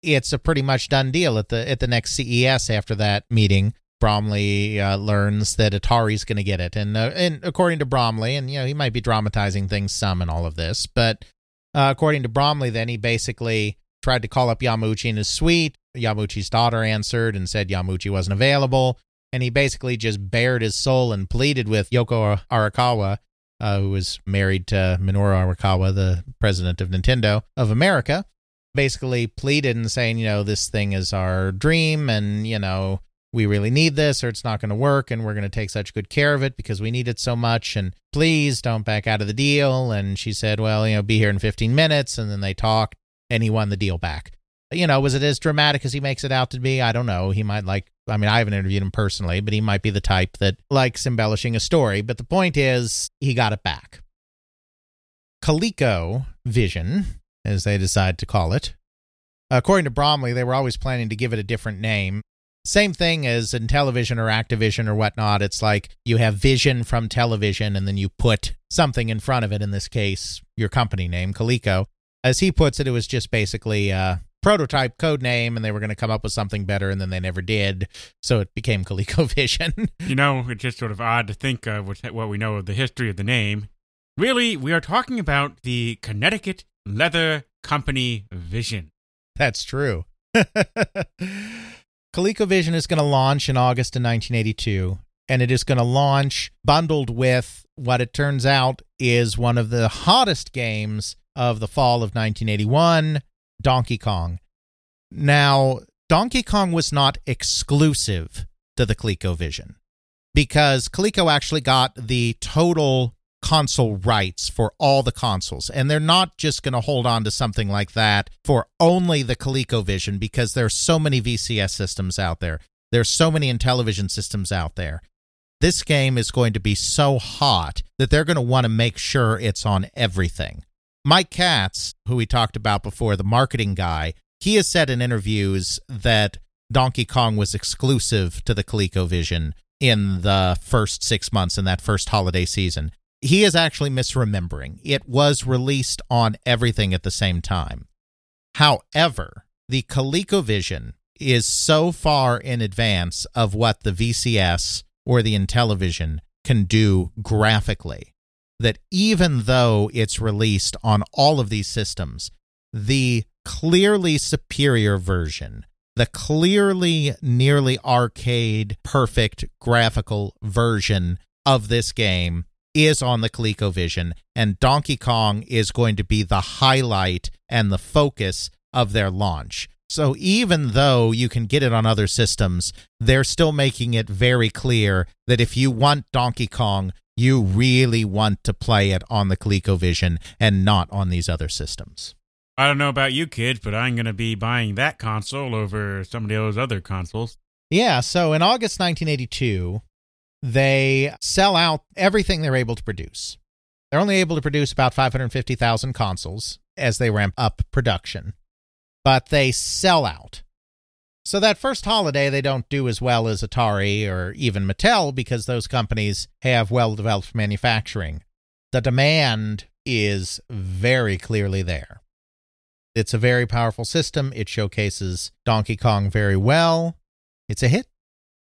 it's a pretty much done deal at the at the next CES after that meeting. Bromley uh, learns that Atari's going to get it, and uh, and according to Bromley, and you know he might be dramatizing things some in all of this, but uh, according to Bromley, then he basically tried to call up Yamauchi in his suite. Yamauchi's daughter answered and said Yamauchi wasn't available, and he basically just bared his soul and pleaded with Yoko Arakawa, uh, who was married to Minoru Arakawa, the president of Nintendo of America, basically pleaded and saying, you know, this thing is our dream and, you know, we really need this or it's not going to work and we're going to take such good care of it because we need it so much and please don't back out of the deal. And she said well you know be here in 15 minutes. And then they talked and he won the deal back. You know was it as dramatic as he makes it out to be? I don't know. He might like i mean i haven't interviewed him personally but he might be the type that likes embellishing a story but the point is he got it back Coleco Vision as they decide to call it. According to Bromley, they were always planning to give it a different name. Same thing as in television or Activision or whatnot. It's like you have vision from television and then you put something in front of it, in this case, your company name, Coleco. As he puts it, it was just basically a prototype code name and they were going to come up with something better and then they never did. So it became ColecoVision. You know, it's just sort of odd to think of what, we know of the history of the name. Really, we are talking about the Connecticut Leather Company Vision. That's true. ColecoVision is going to launch in August of 1982, and it is going to launch bundled with what it turns out is one of the hottest games of the fall of 1981 Donkey Kong. Now, Donkey Kong was not exclusive to the ColecoVision because Coleco actually got the total console rights for all the consoles. And they're not just going to hold on to something like that for only the ColecoVision because there's so many VCS systems out there. There's so many Intellivision systems out there. This game is going to be so hot that they're going to want to make sure it's on everything. Mike Katz, who we talked about before, the marketing guy, he has said in interviews that Donkey Kong was exclusive to the ColecoVision in the first six months in that first holiday season he is actually misremembering. It was released on everything at the same time. However, the ColecoVision is so far in advance of what the VCS or the Intellivision can do graphically that even though it's released on all of these systems, the clearly superior version, the clearly nearly arcade perfect graphical version of this game is on the ColecoVision, and Donkey Kong is going to be the highlight and the focus of their launch. So even though you can get it on other systems, they're still making it very clear that if you want Donkey Kong, you really want to play it on the ColecoVision and not on these other systems. I don't know about you kids, but I'm going to be buying that console over some of those other consoles. Yeah, so in August 1982, they sell out everything they're able to produce. They're only able to produce about 550,000 consoles as they ramp up production, but they sell out. So that first holiday, they don't do as well as Atari or even Mattel because those companies have well developed manufacturing. The demand is very clearly there. It's a very powerful system. It showcases Donkey Kong very well. It's a hit.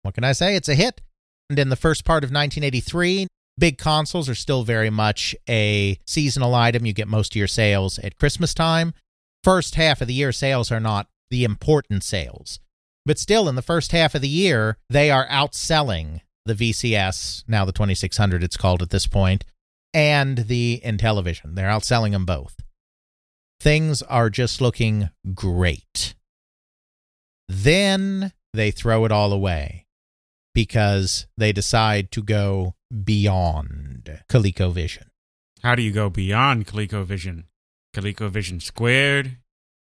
What can I say? It's a hit And in the first part of 1983. Big consoles are still very much a seasonal item. You get most of your sales at Christmas time. First half of the year, sales are not the important sales. But still, in the first half of the year, they are outselling the VCS, now the 2600 it's called at this point, and the Intellivision. They're outselling them both. Things are just looking great. Then they throw it all away because they decide to go beyond ColecoVision. How do you go beyond ColecoVision? ColecoVision squared?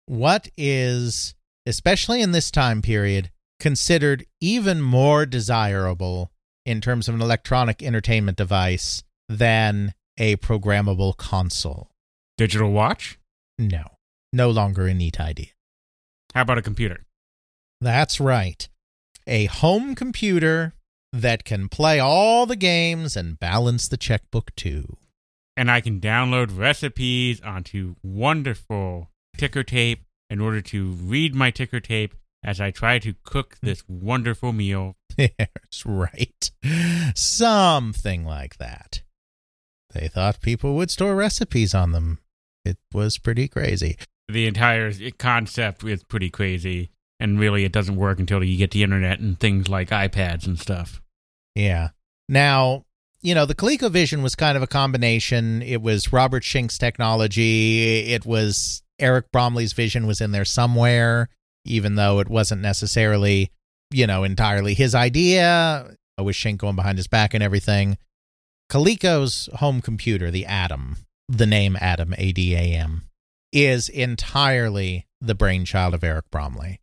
What is, especially in this time period, considered even more desirable in terms of an electronic entertainment device than a programmable console? Digital watch? No, no longer a neat idea. How about a computer? That's right a home computer that can play all the games and balance the checkbook too. And I can download recipes onto wonderful ticker tape in order to read my ticker tape as I try to cook hmm. this wonderful meal. That's right. Something like that. They thought people would store recipes on them. It was pretty crazy. The entire concept is pretty crazy and really it doesn't work until you get the internet and things like iPads and stuff. Yeah. Now, you know, the ColecoVision was kind of a combination. It was Robert Schenk's technology. It was Eric Bromley's vision was in there somewhere, even though it wasn't necessarily, you know, entirely his idea. With Schenk going behind his back and everything. Coleco's home computer, the Adam, the name Adam, A D A M, is entirely the brainchild of Eric Bromley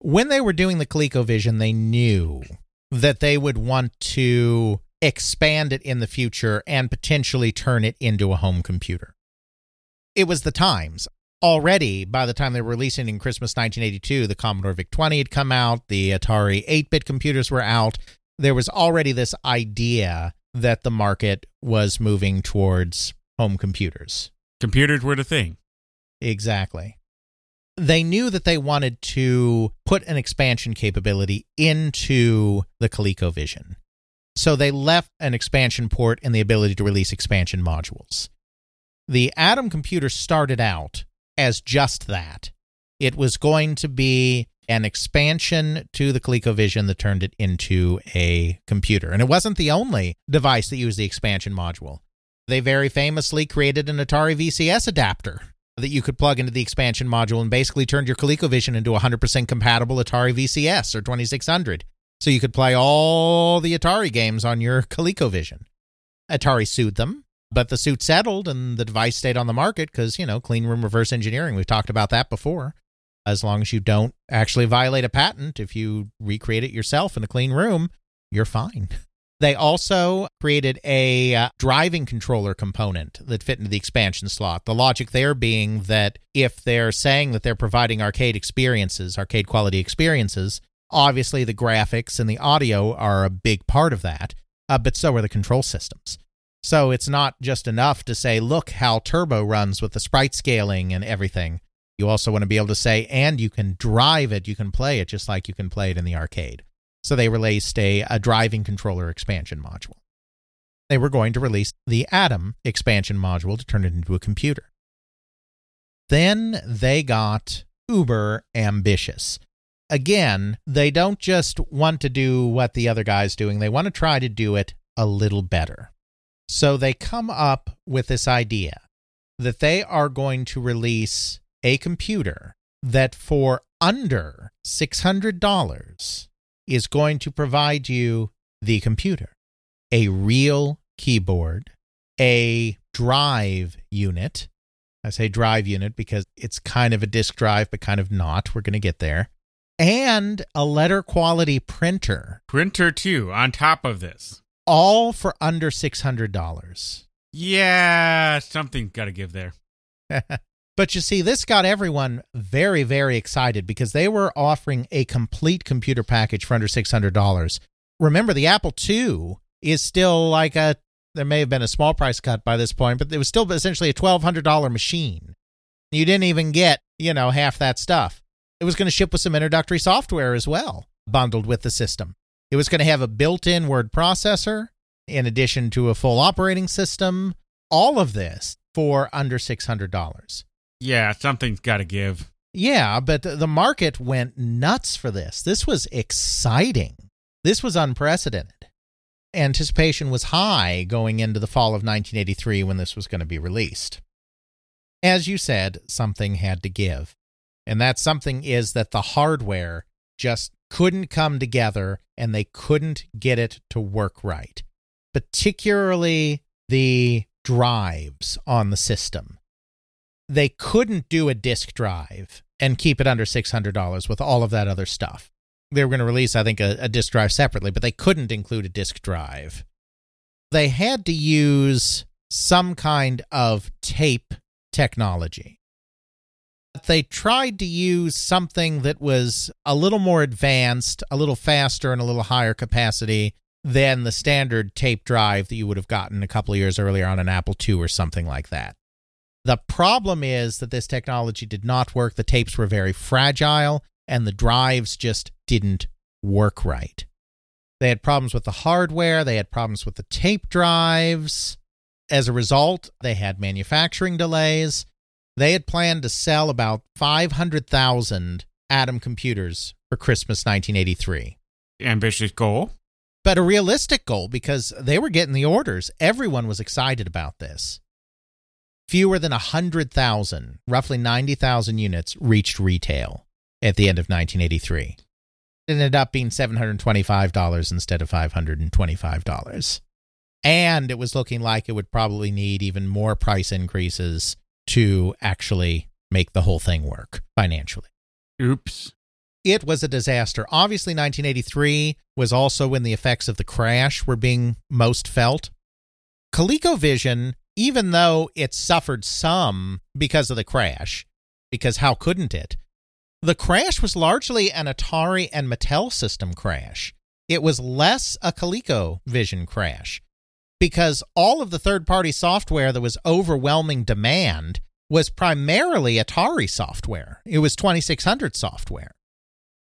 when they were doing the ColecoVision, they knew that they would want to expand it in the future and potentially turn it into a home computer. It was the times. Already by the time they were releasing in Christmas 1982, the Commodore VIC 20 had come out, the Atari 8 bit computers were out. There was already this idea that the market was moving towards home computers. Computers were the thing. Exactly. They knew that they wanted to put an expansion capability into the ColecoVision. So they left an expansion port and the ability to release expansion modules. The Adam computer started out as just that. It was going to be an expansion to the ColecoVision that turned it into a computer. And it wasn't the only device that used the expansion module. They very famously created an Atari VCS adapter that you could plug into the expansion module and basically turned your ColecoVision into a 100% compatible Atari VCS or 2600. So you could play all the Atari games on your ColecoVision. Atari sued them, but the suit settled and the device stayed on the market because, you know, clean room reverse engineering. We've talked about that before. As long as you don't actually violate a patent, if you recreate it yourself in a clean room, you're fine. They also created a uh, driving controller component that fit into the expansion slot. The logic there being that if they're saying that they're providing arcade experiences, arcade quality experiences, obviously the graphics and the audio are a big part of that, uh, but so are the control systems. So it's not just enough to say, look how Turbo runs with the sprite scaling and everything. You also want to be able to say, and you can drive it, you can play it just like you can play it in the arcade. So they released a, a driving controller expansion module. They were going to release the Adam expansion module to turn it into a computer. Then they got uber ambitious. Again, they don't just want to do what the other guy's doing, they want to try to do it a little better. So they come up with this idea that they are going to release a computer that for under $600 is going to provide you the computer, a real keyboard, a drive unit. I say drive unit because it's kind of a disk drive, but kind of not. We're going to get there. And a letter quality printer, Printer too, on top of this. All for under $600. Yeah, something's got to give there. but you see, this got everyone very, very excited because they were offering a complete computer package for under $600. Remember, the Apple II is still like a, there may have been a small price cut by this point, but it was still essentially a $1,200 machine. You didn't even get, you know, half that stuff. It was going to ship with some introductory software as well, bundled with the system. It was going to have a built in word processor in addition to a full operating system. All of this for under $600. Yeah, something's got to give. Yeah, but the market went nuts for this. This was exciting. This was unprecedented. Anticipation was high going into the fall of 1983 when this was going to be released. As you said, something had to give. And that something is that the hardware just couldn't come together and they couldn't get it to work right, particularly the drives on the system. They couldn't do a disk drive and keep it under $600 with all of that other stuff. They were going to release, I think, a, a disk drive separately, but they couldn't include a disk drive. They had to use some kind of tape technology they tried to use something that was a little more advanced, a little faster, and a little higher capacity than the standard tape drive that you would have gotten a couple of years earlier on an Apple II or something like that. The problem is that this technology did not work. The tapes were very fragile, and the drives just didn't work right. They had problems with the hardware, they had problems with the tape drives. As a result, they had manufacturing delays. They had planned to sell about 500,000 Adam computers for Christmas 1983. Ambitious goal. But a realistic goal because they were getting the orders. Everyone was excited about this. Fewer than 100,000, roughly 90,000 units, reached retail at the end of 1983. It ended up being $725 instead of $525. And it was looking like it would probably need even more price increases to actually make the whole thing work financially. Oops. It was a disaster. Obviously, 1983 was also when the effects of the crash were being most felt. ColecoVision, even though it suffered some because of the crash, because how couldn't it? The crash was largely an Atari and Mattel system crash. It was less a ColecoVision crash because all of the third party software that was overwhelming demand was primarily Atari software. It was 2600 software.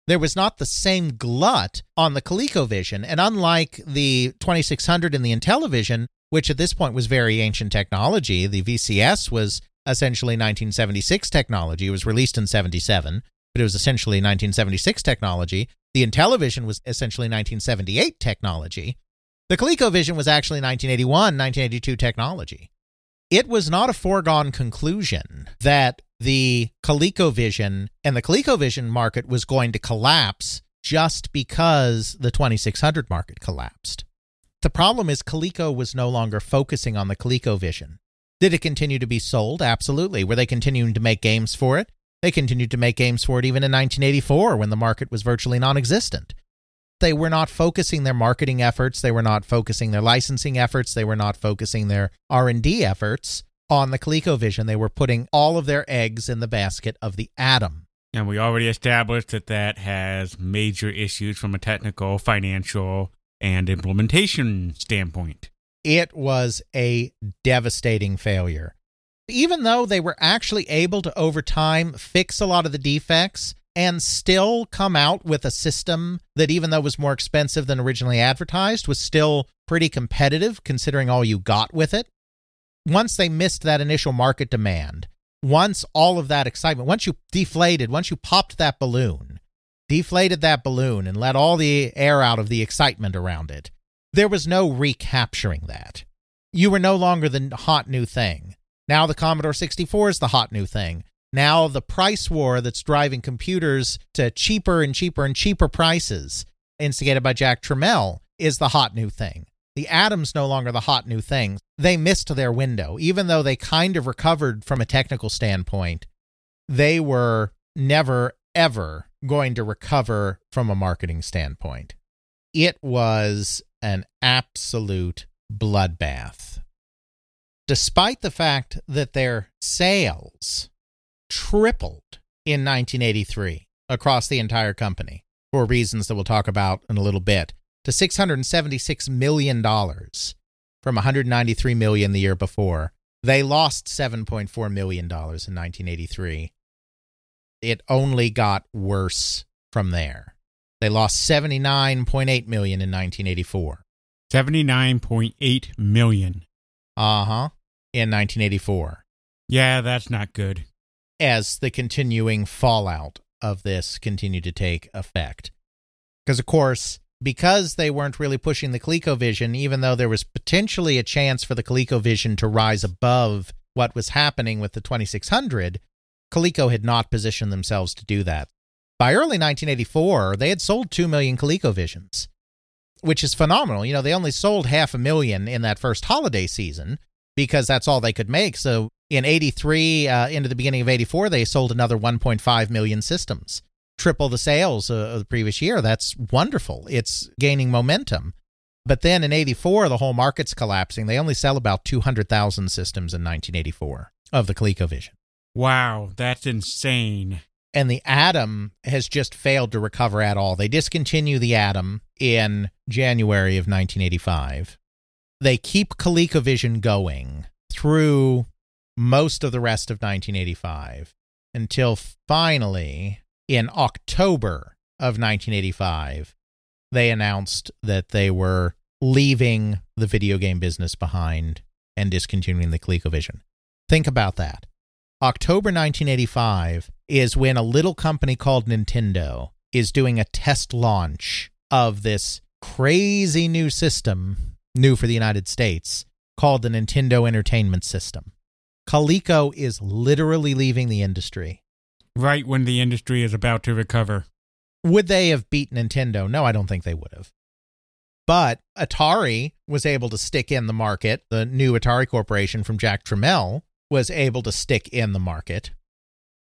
There was not the same glut on the ColecoVision, and unlike the 2600 and the Intellivision, which at this point was very ancient technology, the VCS was essentially 1976 technology. It was released in 77, but it was essentially 1976 technology. The Intellivision was essentially 1978 technology. The ColecoVision was actually 1981, 1982 technology. It was not a foregone conclusion that the ColecoVision and the ColecoVision market was going to collapse just because the 2600 market collapsed. The problem is Coleco was no longer focusing on the ColecoVision. Did it continue to be sold? Absolutely. Were they continuing to make games for it? They continued to make games for it even in 1984 when the market was virtually non existent. They were not focusing their marketing efforts, they were not focusing their licensing efforts, they were not focusing their R&D efforts on the ColecoVision. They were putting all of their eggs in the basket of the Adam. And we already established that that has major issues from a technical, financial, and implementation standpoint. It was a devastating failure. Even though they were actually able to, over time, fix a lot of the defects and still come out with a system that, even though was more expensive than originally advertised, was still pretty competitive considering all you got with it. Once they missed that initial market demand, once all of that excitement, once you deflated, once you popped that balloon, deflated that balloon and let all the air out of the excitement around it, there was no recapturing that. You were no longer the hot new thing. Now the Commodore 64 is the hot new thing. Now the price war that's driving computers to cheaper and cheaper and cheaper prices, instigated by Jack Tramiel, is the hot new thing. The Adam's no longer the hot new thing. They missed their window. Even though they kind of recovered from a technical standpoint, they were never, ever going to recover from a marketing standpoint. It was an absolute bloodbath. Despite the fact that their sales tripled in 1983 across the entire company for reasons that we'll talk about in a little bit to 676 million dollars from 193 million the year before. They lost 7.4 million dollars in 1983. It only got worse from there. They lost 79.8 million in 1984. 79.8 million. Uh-huh. In 1984. Yeah, that's not good. As the continuing fallout of this continued to take effect. Because of course, because they weren't really pushing the ColecoVision, even though there was potentially a chance for the ColecoVision to rise above what was happening with the 2600, Coleco had not positioned themselves to do that. By early 1984, they had sold 2 million ColecoVisions, which is phenomenal. You know, they only sold half a million in that first holiday season because that's all they could make. So in 83, uh, into the beginning of 84, they sold another 1.5 million systems triple the sales of the previous year. That's wonderful. It's gaining momentum. But then in 84, the whole market's collapsing. They only sell about 200,000 systems in 1984 of the ColecoVision. Wow, that's insane. And the Adam has just failed to recover at all. They discontinue the Adam in January of 1985. They keep ColecoVision going through most of the rest of 1985 until finally in October of 1985, they announced that they were leaving the video game business behind and discontinuing the ColecoVision. Think about that. October 1985 is when a little company called Nintendo is doing a test launch of this crazy new system, new for the United States, called the Nintendo Entertainment System. Coleco is literally leaving the industry right when the industry is about to recover. Would they have beat Nintendo? No, I don't think they would have. But Atari was able to stick in the market. The new Atari Corporation from Jack Tramiel was able to stick in the market.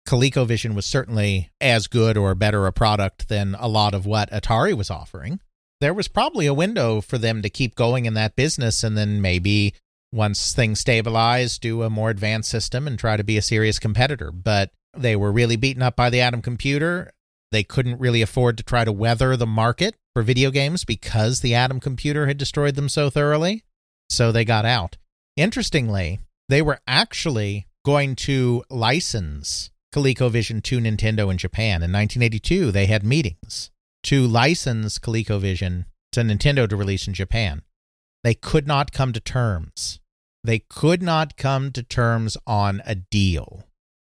ColecoVision was certainly as good or better a product than a lot of what Atari was offering. There was probably a window for them to keep going in that business and then maybe once things stabilize, do a more advanced system and try to be a serious competitor. But They were really beaten up by the Adam computer. They couldn't really afford to try to weather the market for video games because the Adam computer had destroyed them so thoroughly. So they got out. Interestingly, they were actually going to license ColecoVision to Nintendo in Japan. In 1982, they had meetings to license ColecoVision to Nintendo to release in Japan. They could not come to terms. They could not come to terms on a deal.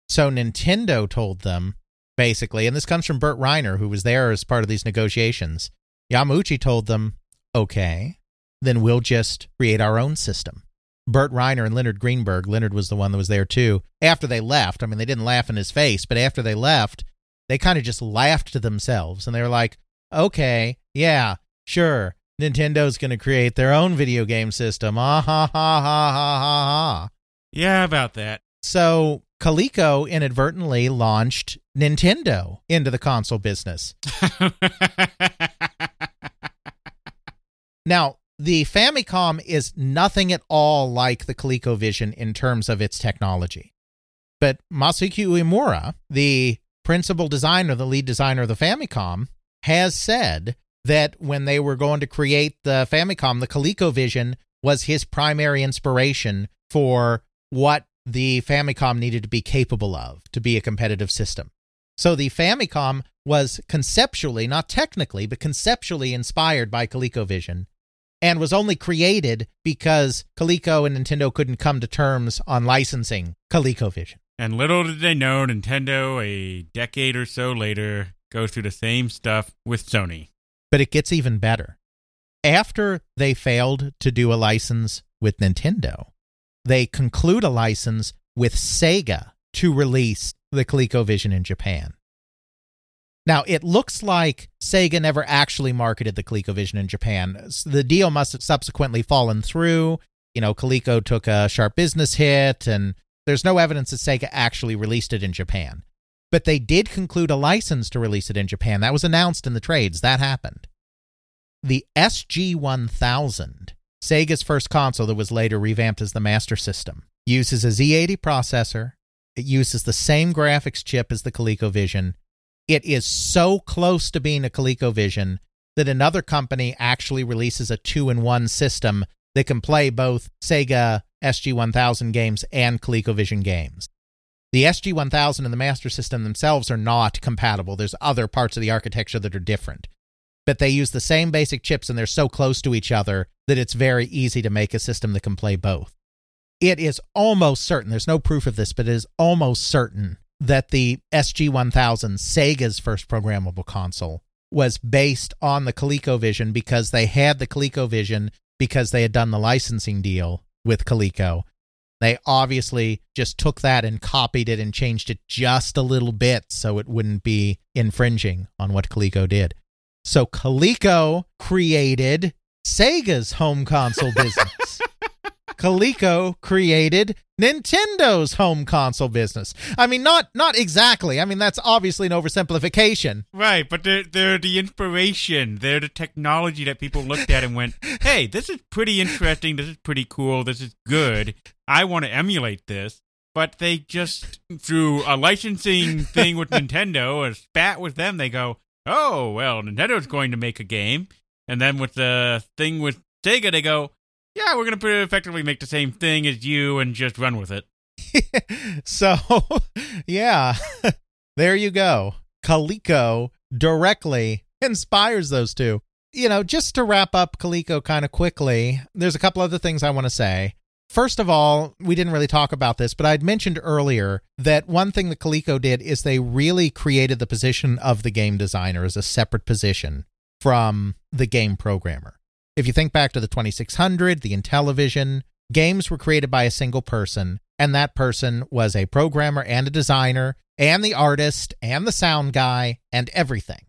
So Nintendo told them, basically, and this comes from Bert Reiner, who was there as part of these negotiations. Yamauchi told them, okay, then we'll just create our own system. Bert Reiner and Leonard Greenberg, Leonard was the one that was there too, after they left, I mean, they didn't laugh in his face, but after they left, they kind of just laughed to themselves and they were like, okay, yeah, sure, Nintendo's going to create their own video game system. Ah, ha, ha, ha, ha, ha, ha. Yeah, about that. So Coleco inadvertently launched Nintendo into the console business. Now, the Famicom is nothing at all like the ColecoVision in terms of its technology. But Masaki Uemura, the principal designer, the lead designer of the Famicom, has said that when they were going to create the Famicom, the ColecoVision was his primary inspiration for what the Famicom needed to be capable of to be a competitive system. So the Famicom was conceptually, not technically, but conceptually inspired by ColecoVision and was only created because Coleco and Nintendo couldn't come to terms on licensing ColecoVision. And little did they know, Nintendo, a decade or so later, goes through the same stuff with Sony. But it gets even better. After they failed to do a license with Nintendo, they conclude a license with Sega to release the ColecoVision in Japan. Now, it looks like Sega never actually marketed the ColecoVision in Japan. The deal must have subsequently fallen through. You know, Coleco took a sharp business hit, and there's no evidence that Sega actually released it in Japan. But they did conclude a license to release it in Japan. That was announced in the trades. That happened. The SG1000, Sega's first console that was later revamped as the Master System, uses a Z80 processor. It uses the same graphics chip as the ColecoVision. It is so close to being a ColecoVision that another company actually releases a two in one system that can play both Sega SG1000 games and ColecoVision games. The SG1000 and the Master System themselves are not compatible. There's other parts of the architecture that are different. But they use the same basic chips and they're so close to each other that it's very easy to make a system that can play both. It is almost certain, there's no proof of this, but it is almost certain that the SG1000, Sega's first programmable console, was based on the ColecoVision because they had the ColecoVision because they had done the licensing deal with Coleco. They obviously just took that and copied it and changed it just a little bit so it wouldn't be infringing on what Coleco did. So Coleco created Sega's home console business. Coleco created Nintendo's home console business. I mean, not not exactly. I mean, that's obviously an oversimplification. Right, but they're, they're the inspiration. They're the technology that people looked at and went, hey, this is pretty interesting. This is pretty cool. This is good. I want to emulate this. But they just, through a licensing thing with Nintendo, a spat with them, they go, oh, well, Nintendo's going to make a game. And then with the thing with Sega, they go, yeah, we're going to effectively make the same thing as you and just run with it. so, yeah, there you go. Coleco directly inspires those two. You know, just to wrap up Coleco kind of quickly, there's a couple other things I want to say. First of all, we didn't really talk about this, but I'd mentioned earlier that one thing that Coleco did is they really created the position of the game designer as a separate position from the game programmer. If you think back to the 2600, the Intellivision, games were created by a single person, and that person was a programmer and a designer, and the artist, and the sound guy, and everything.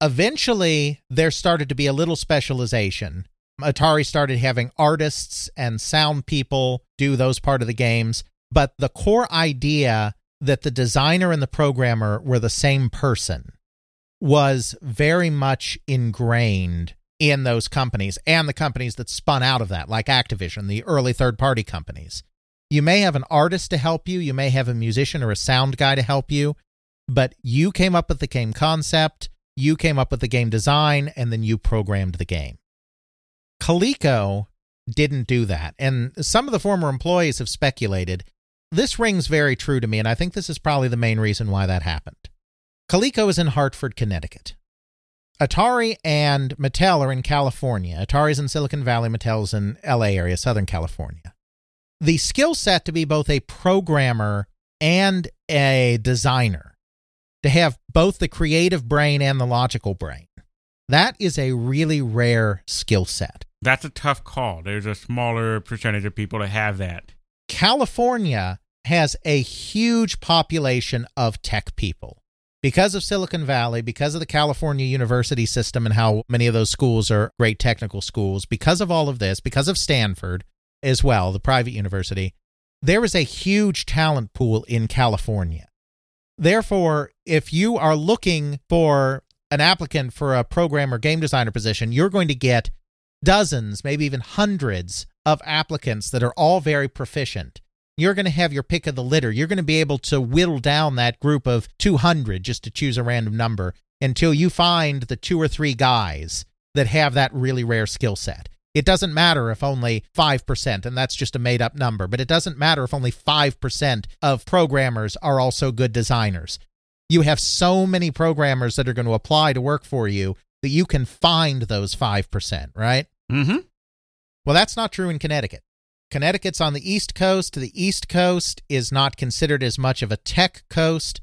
Eventually, there started to be a little specialization. Atari started having artists and sound people do those part of the games, but the core idea that the designer and the programmer were the same person was very much ingrained in those companies and the companies that spun out of that, like Activision, the early third party companies. You may have an artist to help you, you may have a musician or a sound guy to help you, but you came up with the game concept, you came up with the game design, and then you programmed the game. Coleco didn't do that. And some of the former employees have speculated this rings very true to me, and I think this is probably the main reason why that happened. Coleco is in Hartford, Connecticut. Atari and Mattel are in California. Atari's in Silicon Valley, Mattel's in LA area, Southern California. The skill set to be both a programmer and a designer, to have both the creative brain and the logical brain, that is a really rare skill set. That's a tough call. There's a smaller percentage of people that have that. California has a huge population of tech people. Because of Silicon Valley, because of the California university system and how many of those schools are great technical schools, because of all of this, because of Stanford as well, the private university, there is a huge talent pool in California. Therefore, if you are looking for an applicant for a program or game designer position, you're going to get dozens, maybe even hundreds of applicants that are all very proficient you're going to have your pick of the litter. You're going to be able to whittle down that group of 200 just to choose a random number until you find the two or three guys that have that really rare skill set. It doesn't matter if only 5%, and that's just a made up number, but it doesn't matter if only 5% of programmers are also good designers. You have so many programmers that are going to apply to work for you that you can find those 5%, right? Mm hmm. Well, that's not true in Connecticut. Connecticut's on the East Coast. The East Coast is not considered as much of a tech coast,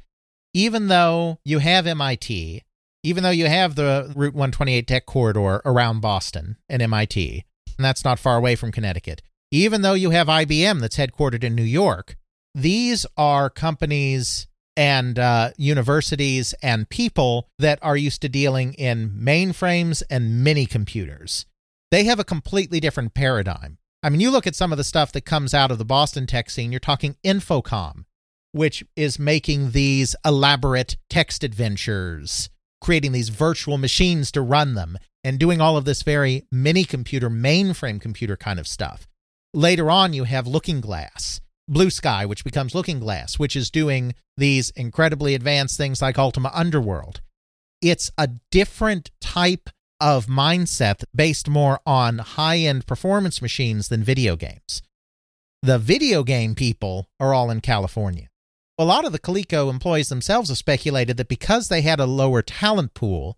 even though you have MIT, even though you have the Route 128 tech corridor around Boston and MIT, and that's not far away from Connecticut. Even though you have IBM that's headquartered in New York, these are companies and uh, universities and people that are used to dealing in mainframes and mini computers. They have a completely different paradigm. I mean, you look at some of the stuff that comes out of the Boston tech scene, you're talking Infocom, which is making these elaborate text adventures, creating these virtual machines to run them, and doing all of this very mini computer, mainframe computer kind of stuff. Later on, you have Looking Glass, Blue Sky, which becomes Looking Glass, which is doing these incredibly advanced things like Ultima Underworld. It's a different type of mindset based more on high end performance machines than video games. The video game people are all in California. A lot of the Coleco employees themselves have speculated that because they had a lower talent pool,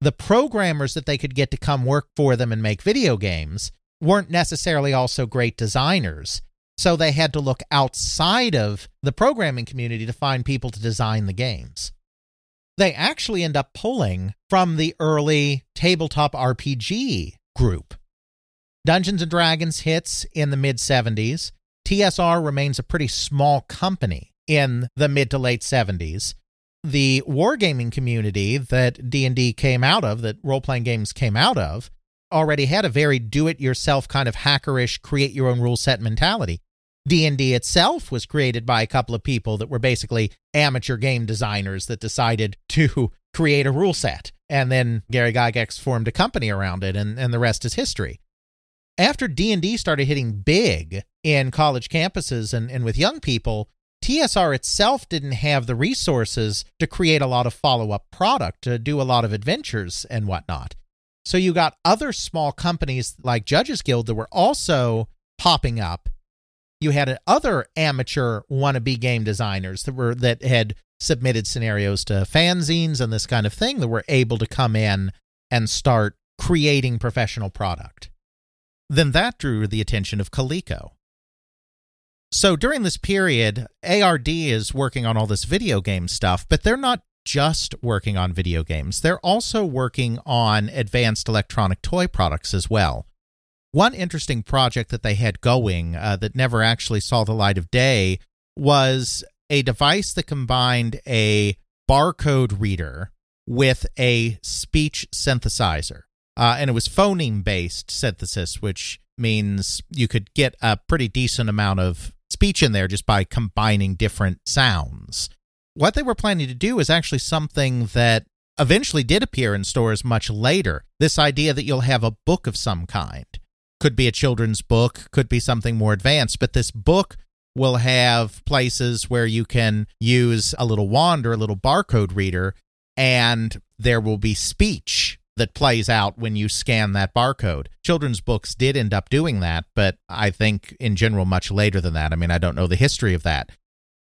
the programmers that they could get to come work for them and make video games weren't necessarily also great designers. So they had to look outside of the programming community to find people to design the games they actually end up pulling from the early tabletop RPG group. Dungeons and Dragons hits in the mid 70s. TSR remains a pretty small company in the mid to late 70s. The wargaming community that D&D came out of, that role-playing games came out of, already had a very do-it-yourself kind of hackerish create your own rule set mentality. D&D itself was created by a couple of people that were basically amateur game designers that decided to create a rule set. And then Gary Gygax formed a company around it and, and the rest is history. After D&D started hitting big in college campuses and, and with young people, TSR itself didn't have the resources to create a lot of follow-up product, to do a lot of adventures and whatnot. So you got other small companies like Judges Guild that were also popping up you had other amateur wannabe game designers that were that had submitted scenarios to fanzines and this kind of thing that were able to come in and start creating professional product. Then that drew the attention of Coleco. So during this period, ARD is working on all this video game stuff, but they're not just working on video games. They're also working on advanced electronic toy products as well. One interesting project that they had going uh, that never actually saw the light of day was a device that combined a barcode reader with a speech synthesizer. Uh, and it was phoneme based synthesis, which means you could get a pretty decent amount of speech in there just by combining different sounds. What they were planning to do is actually something that eventually did appear in stores much later this idea that you'll have a book of some kind could be a children's book, could be something more advanced, but this book will have places where you can use a little wand or a little barcode reader, and there will be speech that plays out when you scan that barcode. Children's books did end up doing that, but I think in general much later than that. I mean, I don't know the history of that.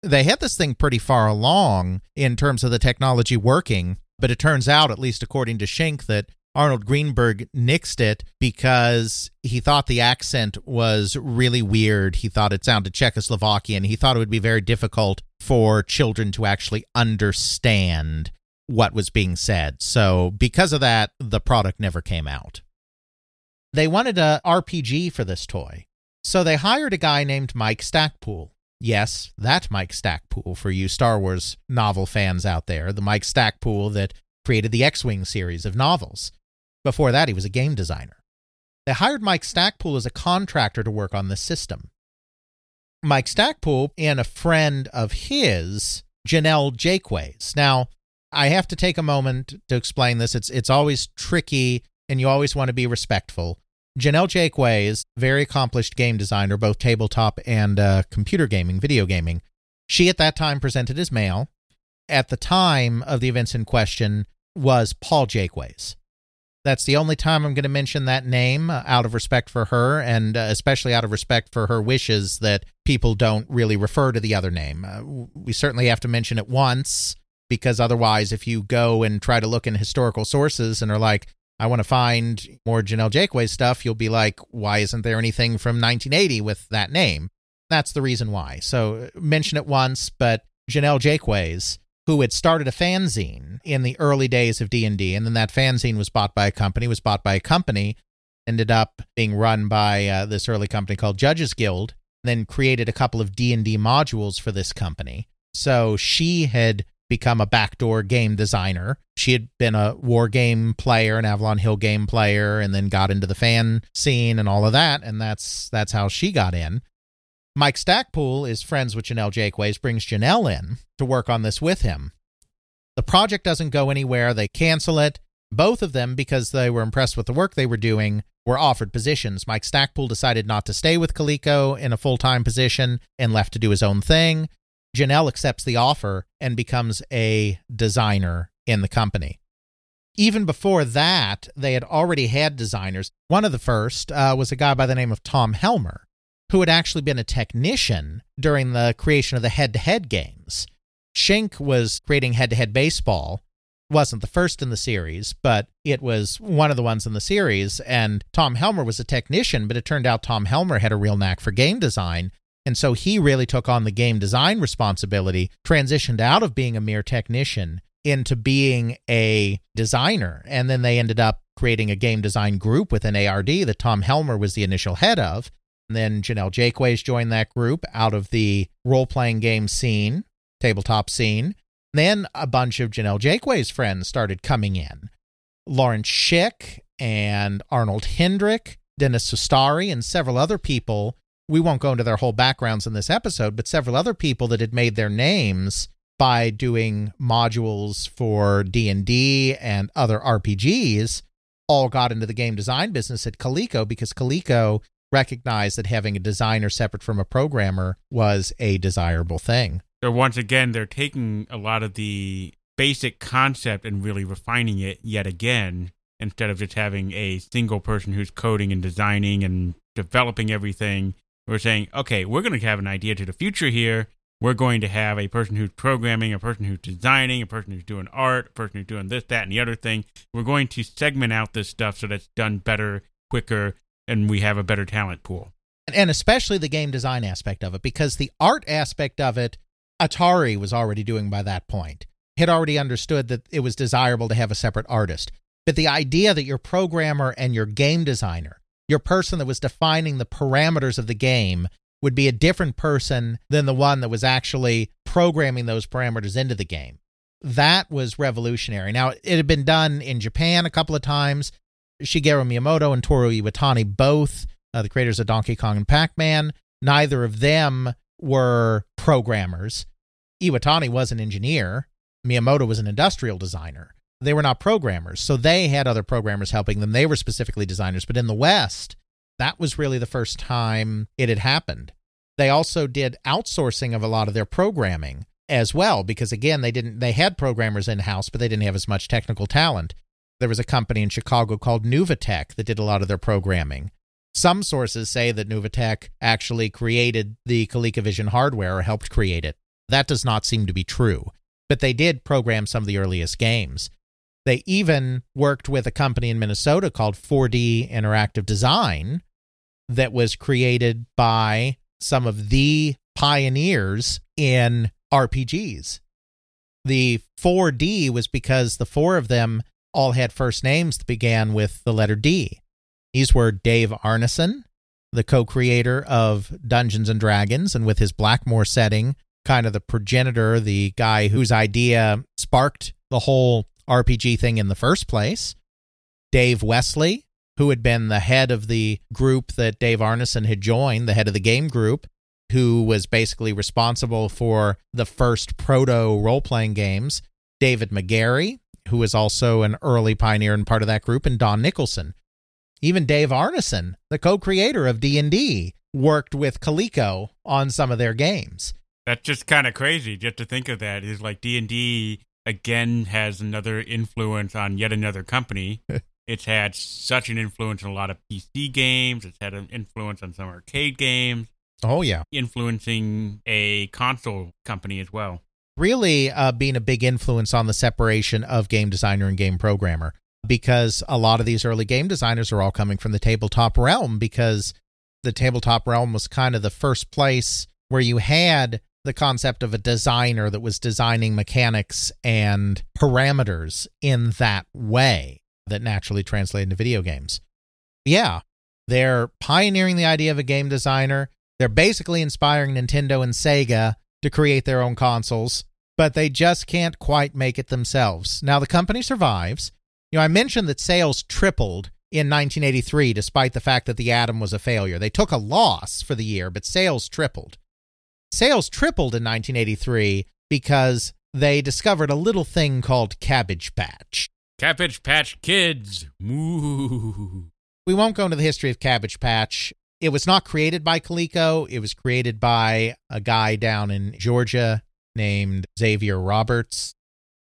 They had this thing pretty far along in terms of the technology working, but it turns out, at least according to Schenk, that Arnold Greenberg nixed it because he thought the accent was really weird. He thought it sounded Czechoslovakian. He thought it would be very difficult for children to actually understand what was being said. So, because of that, the product never came out. They wanted a RPG for this toy. So they hired a guy named Mike Stackpole. Yes, that Mike Stackpole for you Star Wars novel fans out there, the Mike Stackpole that created the X-Wing series of novels. Before that, he was a game designer. They hired Mike Stackpole as a contractor to work on the system. Mike Stackpole and a friend of his, Janelle Jaquays. Now, I have to take a moment to explain this. It's it's always tricky and you always want to be respectful. Janelle Jaquays, very accomplished game designer, both tabletop and uh, computer gaming, video gaming. She at that time presented as male. At the time of the events in question was Paul Jaquays. That's the only time I'm going to mention that name uh, out of respect for her, and uh, especially out of respect for her wishes that people don't really refer to the other name. Uh, we certainly have to mention it once because otherwise, if you go and try to look in historical sources and are like, I want to find more Janelle Jaquays stuff, you'll be like, why isn't there anything from 1980 with that name? That's the reason why. So mention it once, but Janelle Jaquays, who had started a fanzine in the early days of D&D, and then that fanzine was bought by a company, was bought by a company, ended up being run by uh, this early company called Judges Guild, then created a couple of D&D modules for this company. So she had become a backdoor game designer. She had been a war game player, an Avalon Hill game player, and then got into the fan scene and all of that, and that's that's how she got in. Mike Stackpole is friends with Janelle Jaquays, brings Janelle in to work on this with him. The project doesn't go anywhere. They cancel it. Both of them, because they were impressed with the work they were doing, were offered positions. Mike Stackpole decided not to stay with Coleco in a full time position and left to do his own thing. Janelle accepts the offer and becomes a designer in the company. Even before that, they had already had designers. One of the first uh, was a guy by the name of Tom Helmer, who had actually been a technician during the creation of the head to head games. Schenk was creating head to head baseball. Wasn't the first in the series, but it was one of the ones in the series. And Tom Helmer was a technician, but it turned out Tom Helmer had a real knack for game design and so he really took on the game design responsibility, transitioned out of being a mere technician into being a designer. And then they ended up creating a game design group within ARD that Tom Helmer was the initial head of. And then Janelle Jaquays joined that group out of the role playing game scene, tabletop scene. Then a bunch of Janelle Jaquays friends started coming in. Lawrence Schick and Arnold Hendrick, Dennis Sustare, and several other people we won't go into their whole backgrounds in this episode, but several other people that had made their names by doing modules for D&D and other RPGs all got into the game design business at Coleco because Coleco recognized that having a designer separate from a programmer was a desirable thing. So once again, they're taking a lot of the basic concept and really refining it yet again instead of just having a single person who's coding and designing and developing everything we're saying, okay, we're going to have an idea to the future here. We're going to have a person who's programming, a person who's designing, a person who's doing art, a person who's doing this, that, and the other thing. We're going to segment out this stuff so that's done better, quicker, and we have a better talent pool. And especially the game design aspect of it, because the art aspect of it, Atari was already doing by that point. Had already understood that it was desirable to have a separate artist. But the idea that your programmer and your game designer your person that was defining the parameters of the game would be a different person than the one that was actually programming those parameters into the game. That was revolutionary. Now, it had been done in Japan a couple of times. Shigeru Miyamoto and Toru Iwatani, both uh, the creators of Donkey Kong and Pac Man, neither of them were programmers. Iwatani was an engineer, Miyamoto was an industrial designer they were not programmers. So they had other programmers helping them. They were specifically designers. But in the West, that was really the first time it had happened. They also did outsourcing of a lot of their programming as well because again they didn't they had programmers in house but they didn't have as much technical talent. There was a company in Chicago called Nuvatech that did a lot of their programming. Some sources say that Nuvatech actually created the ColecoVision hardware or helped create it. That does not seem to be true, but they did program some of the earliest games. They even worked with a company in Minnesota called 4D Interactive Design that was created by some of the pioneers in RPGs. The 4D was because the four of them all had first names that began with the letter D. These were Dave Arneson, the co creator of Dungeons and Dragons, and with his Blackmoor setting, kind of the progenitor, the guy whose idea sparked the whole RPG thing in the first place. Dave Wesely, who had been the head of the group that Dave Arneson had joined, the head of the game group, who was basically responsible for the first proto role playing games. David Megarry, who was also an early pioneer and part of that group, and Don Nicholson, even Dave Arneson, the co-creator of D&D, worked with Coleco on some of their games. That's just kind of crazy just to think of that. Is like D&D again has another influence on yet another company. it's had such an influence on a lot of PC games. It's had an influence on some arcade games. Oh yeah, influencing a console company as well. Really uh, being a big influence on the separation of game designer and game programmer because a lot of these early game designers are all coming from the tabletop realm because the tabletop realm was kind of the first place where you had the concept of a designer that was designing mechanics and parameters in that way that naturally translate into video games. Yeah, they're pioneering the idea of a game designer. They're basically inspiring Nintendo and Sega to create their own consoles, but they just can't quite make it themselves. Now, the company survives. You know, I mentioned that sales tripled in 1983 despite the fact that the Adam was a failure. They took a loss for the year, but sales tripled. Sales tripled in 1983 because they discovered a little thing called Cabbage Patch. Cabbage Patch Kids. Moo. We won't go into the history of Cabbage Patch. It was not created by Coleco. It was created by a guy down in Georgia named Xavier Roberts.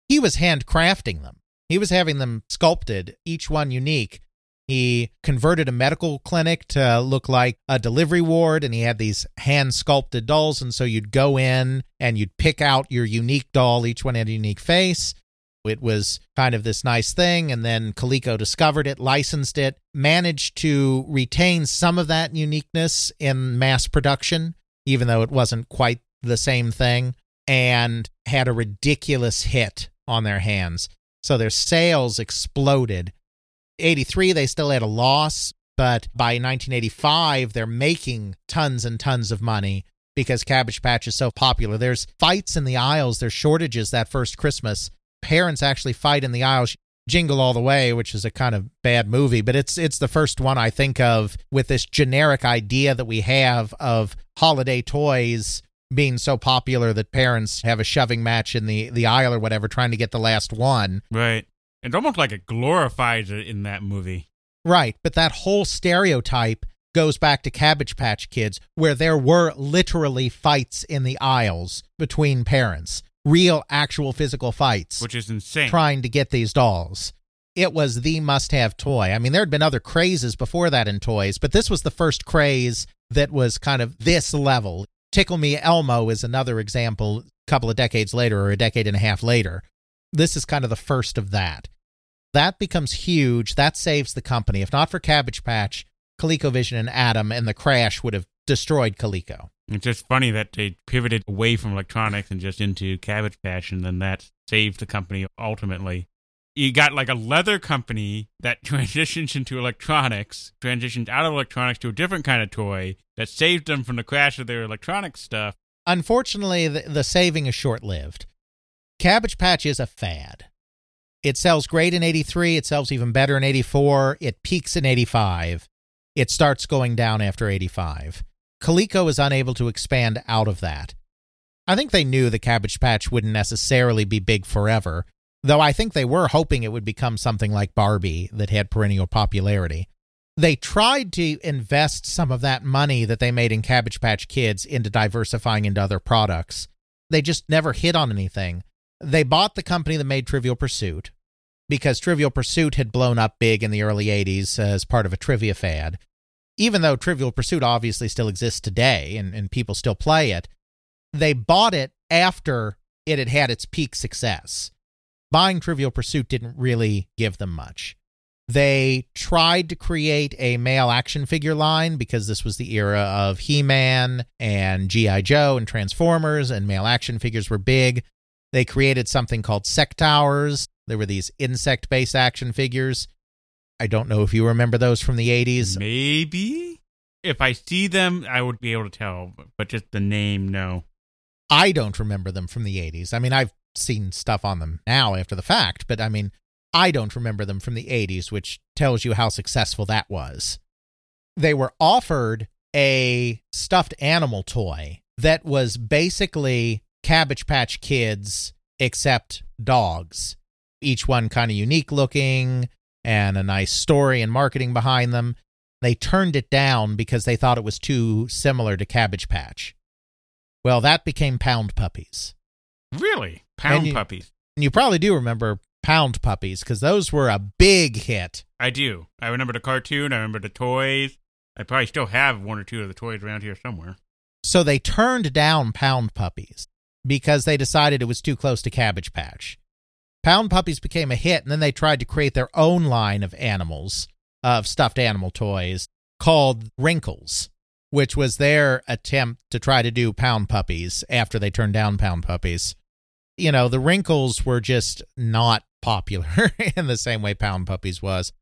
He was handcrafting them. He was having them sculpted, each one unique. He converted a medical clinic to look like a delivery ward, and he had these hand sculpted dolls. And so you'd go in and you'd pick out your unique doll. Each one had a unique face. It was kind of this nice thing. And then Coleco discovered it, licensed it, managed to retain some of that uniqueness in mass production, even though it wasn't quite the same thing, and had a ridiculous hit on their hands. So their sales exploded. 83, they still had a loss, but by 1985, they're making tons and tons of money because Cabbage Patch is so popular. There's fights in the aisles, there's shortages that first Christmas. Parents actually fight in the aisles. Jingle All the Way, which is a kind of bad movie, but it's it's the first one I think of with this generic idea that we have of holiday toys being so popular that parents have a shoving match in the the aisle or whatever trying to get the last one. Right. It's almost like it glorifies it in that movie. Right, but that whole stereotype goes back to Cabbage Patch Kids where there were literally fights in the aisles between parents. Real actual physical fights. Which is insane. Trying to get these dolls. It was the must have toy. I mean, there had been other crazes before that in toys, but this was the first craze that was kind of this level. Tickle Me Elmo is another example a couple of decades later or a decade and a half later. This is kind of the first of that. That becomes huge. That saves the company. If not for Cabbage Patch, ColecoVision and Adam and the crash would have destroyed Coleco. It's just funny that they pivoted away from electronics and just into Cabbage Patch, and then that saved the company ultimately. You got like a leather company that transitions into electronics, transitions out of electronics to a different kind of toy that saved them from the crash of their electronic stuff. Unfortunately, the, the saving is short lived. Cabbage Patch is a fad. It sells great in 83, it sells even better in 84, it peaks in 85. It starts going down after 85. Coleco is unable to expand out of that. I think they knew the Cabbage Patch wouldn't necessarily be big forever, though I think they were hoping it would become something like Barbie that had perennial popularity. They tried to invest some of that money that they made in Cabbage Patch Kids into diversifying into other products. They just never hit on anything. They bought the company that made Trivial Pursuit because Trivial Pursuit had blown up big in the early 80s as part of a trivia fad. Even though Trivial Pursuit obviously still exists today and, and people still play it, they bought it after it had had its peak success. Buying Trivial Pursuit didn't really give them much. They tried to create a male action figure line because this was the era of He Man and G.I. Joe and Transformers, and male action figures were big. They created something called Sectaurs. There were these insect based action figures. I don't know if you remember those from the 80s. Maybe if I see them, I would be able to tell, but just the name, no. I don't remember them from the 80s. I mean, I've seen stuff on them now after the fact, but I mean, I don't remember them from the 80s, which tells you how successful that was. They were offered a stuffed animal toy that was basically Cabbage Patch Kids, except dogs. Each one kind of unique looking and a nice story and marketing behind them. They turned it down because they thought it was too similar to Cabbage Patch. Well, that became Pound Puppies. Really? Pound you- puppies. And you probably do remember Pound Puppies because those were a big hit. I do. I remember the cartoon. I remember the toys. I probably still have one or two of the toys around here somewhere. So they turned down Pound Puppies because they decided it was too close to Cabbage Patch. Pound Puppies became a hit, and then they tried to create their own line of animals, of stuffed animal toys, called Wrinkles, which was their attempt to try to do Pound Puppies after they turned down Pound Puppies. You know, the Wrinkles were just not popular in the same way Pound Puppies was.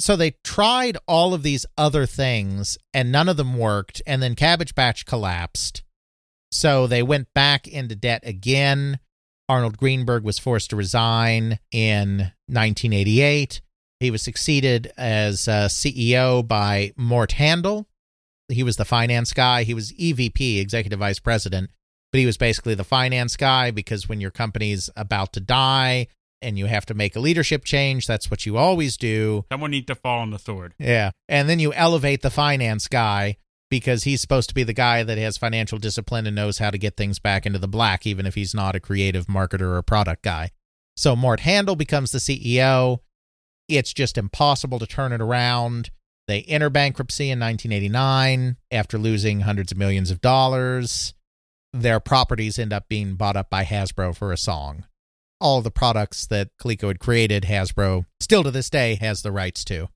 So they tried all of these other things, and none of them worked, and then Cabbage Patch collapsed. So they went back into debt again. Arnold Greenberg was forced to resign in 1988. He was succeeded as uh, CEO by Mort Handel. He was the finance guy. He was EVP, Executive Vice President, but he was basically the finance guy because when your company's about to die and you have to make a leadership change, that's what you always do. Someone needs to fall on the sword. Yeah. And then you elevate the finance guy because he's supposed to be the guy that has financial discipline and knows how to get things back into the black, even if he's not a creative marketer or product guy. So Mort Handel becomes the CEO. It's just impossible to turn it around. They enter bankruptcy in 1989 after losing hundreds of millions of dollars. Their properties end up being bought up by Hasbro for a song. All the products that Coleco had created, Hasbro still to this day has the rights to.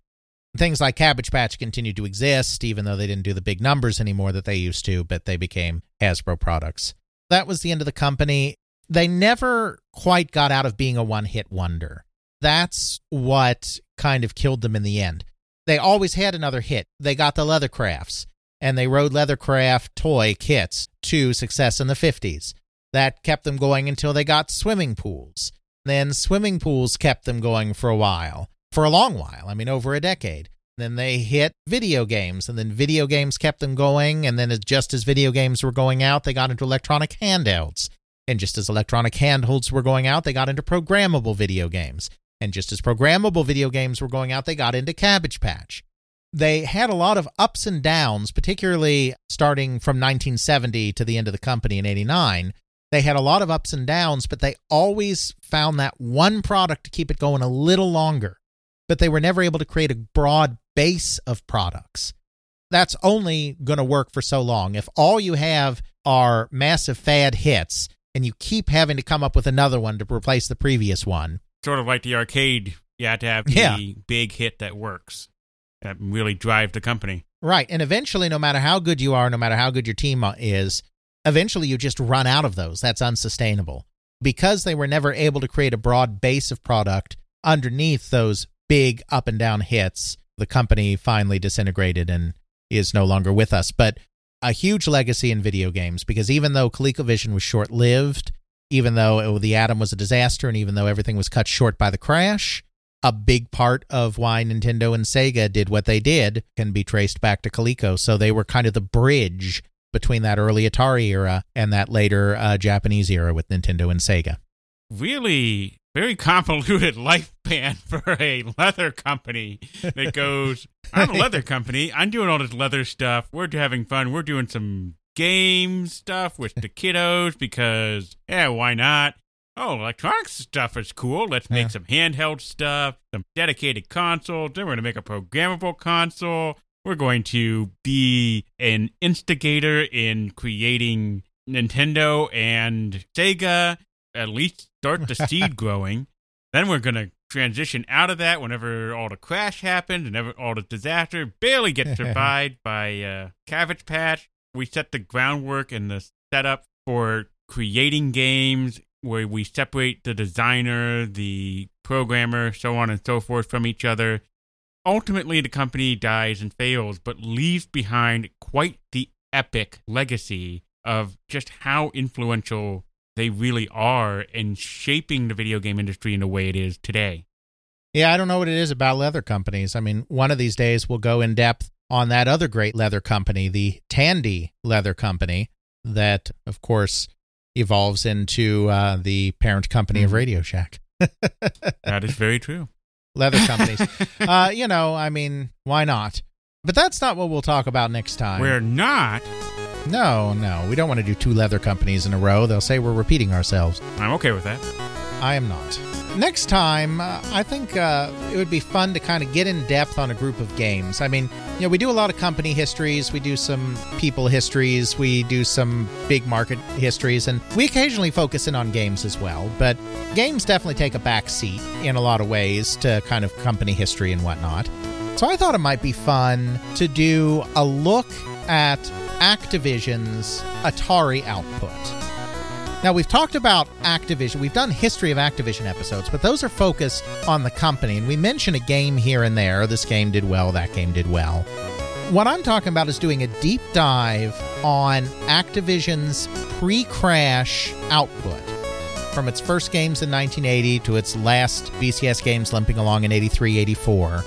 Things like Cabbage Patch continued to exist, even though they didn't do the big numbers anymore that they used to, but they became Hasbro products. That was the end of the company. They never quite got out of being a one hit wonder. That's what kind of killed them in the end. They always had another hit. They got the Leathercrafts, and they rode Leathercraft toy kits to success in the 50s. That kept them going until they got swimming pools. Then swimming pools kept them going for a while, for a long while. I mean, over a decade. Then they hit video games, and then video games kept them going. And then, as- just as video games were going out, they got into electronic handhelds. And just as electronic handhelds were going out, they got into programmable video games. And just as programmable video games were going out, they got into Cabbage Patch. They had a lot of ups and downs, particularly starting from 1970 to the end of the company in 89. They had a lot of ups and downs, but they always found that one product to keep it going a little longer. But they were never able to create a broad base of products. That's only going to work for so long. If all you have are massive fad hits and you keep having to come up with another one to replace the previous one, Sort of like the arcade. You have to have the Yeah. big hit that works. That really drive the company. Right. And eventually, no matter how good you are, no matter how good your team is, eventually you just run out of those. That's unsustainable. Because they were never able to create a broad base of product underneath those big up and down hits, the company finally disintegrated and is no longer with us. But a huge legacy in video games because even though ColecoVision was short lived, even though it- the Adam was a disaster, and even though everything was cut short by the crash, a big part of why Nintendo and Sega did what they did can be traced back to Coleco. So they were kind of the bridge between that early Atari era and that later uh, Japanese era with Nintendo and Sega. Really very convoluted lifespan for a leather company that goes I'm a leather company. I'm doing all this leather stuff. We're having fun. We're doing some game stuff with the kiddos because, yeah, why not? Oh, electronics stuff is cool. Let's make Yeah. some handheld stuff, some dedicated consoles. Then we're going to make a programmable console. We're going to be an instigator in creating Nintendo and Sega, at least start the seed growing. Then we're going to transition out of that whenever all the crash happened and ever, all the disaster barely gets survived by uh, Cabbage Patch. We set the groundwork and the setup for creating games where we separate the designer, the programmer, so on and so forth from each other. Ultimately, the company dies and fails, but leaves behind quite the epic legacy of just how influential they really are in shaping the video game industry in the way it is today. Yeah, I don't know what it is about leather companies. I mean, one of these days we'll go in depth on that other great leather company, the Tandy Leather Company, that, of course, evolves into uh, the parent company of Mhm. Radio Shack. That is very true. leather companies. uh, you know, I mean, why not? But that's not what we'll talk about next time. We're not. No, no, we don't want to do two leather companies in a row. They'll say we're repeating ourselves. I'm okay with that. I am not. Next time, uh, I think uh, it would be fun to kind of get in depth on a group of games. I mean, you know, we do a lot of company histories, we do some people histories, we do some big market histories, and we occasionally focus in on games as well. But games definitely take a back seat in a lot of ways to kind of company history and whatnot. So I thought it might be fun to do a look at Activision's Atari output. Now, we've talked about Activision. We've done history of Activision episodes, but those are focused on the company. And we mention a game here and there. This game did well, that game did well. What I'm talking about is doing a deep dive on Activision's pre crash output from its first games in 1980 to its last VCS games limping along in 83 84.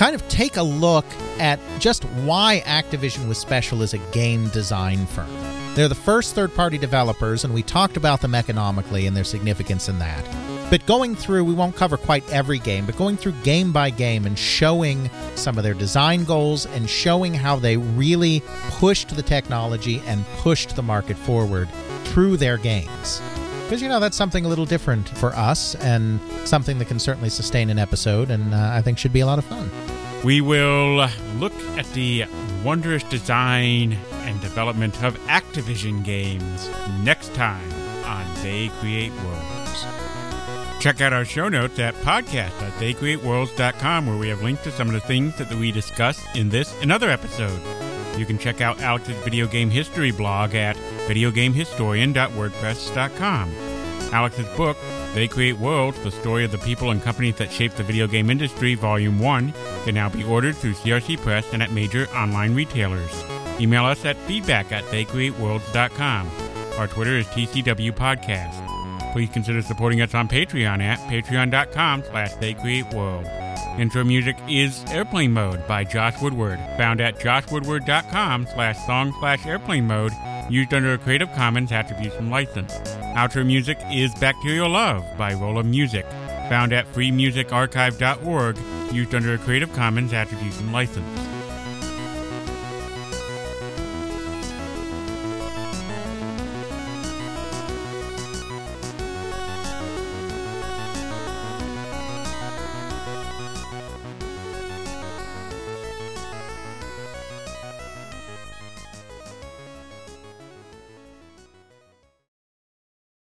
Kind of take a look at just why Activision was special as a game design firm. They're the first third party developers, and we talked about them economically and their significance in that. But going through, we won't cover quite every game, but going through game by game and showing some of their design goals and showing how they really pushed the technology and pushed the market forward through their games. Because, you know, that's something a little different for us and something that can certainly sustain an episode and uh, I think should be a lot of fun. We will look at the wondrous design and development of Activision games next time on They Create Worlds. Check out our show notes at podcast.theycreateworlds.com where we have links to some of the things that we discussed in this and other episodes. You can check out Alex's video game history blog at videogamehistorian.wordpress.com. Alex's book, They Create Worlds, the story of the people and companies that shape the video game industry, Volume 1, can now be ordered through CRC Press and at major online retailers. Email us at feedback at theycreateworlds.com. Our Twitter is TCW Podcast. Please consider supporting us on Patreon at patreon.com slash theycreateworld. Intro music is Airplane Mode by Josh Woodward, found at joshwoodward.com slash song slash airplane mode, used under a Creative Commons Attribution license. Outro music is Bacterial Love by Rolemusic, found at freemusicarchive.org, used under a Creative Commons Attribution license.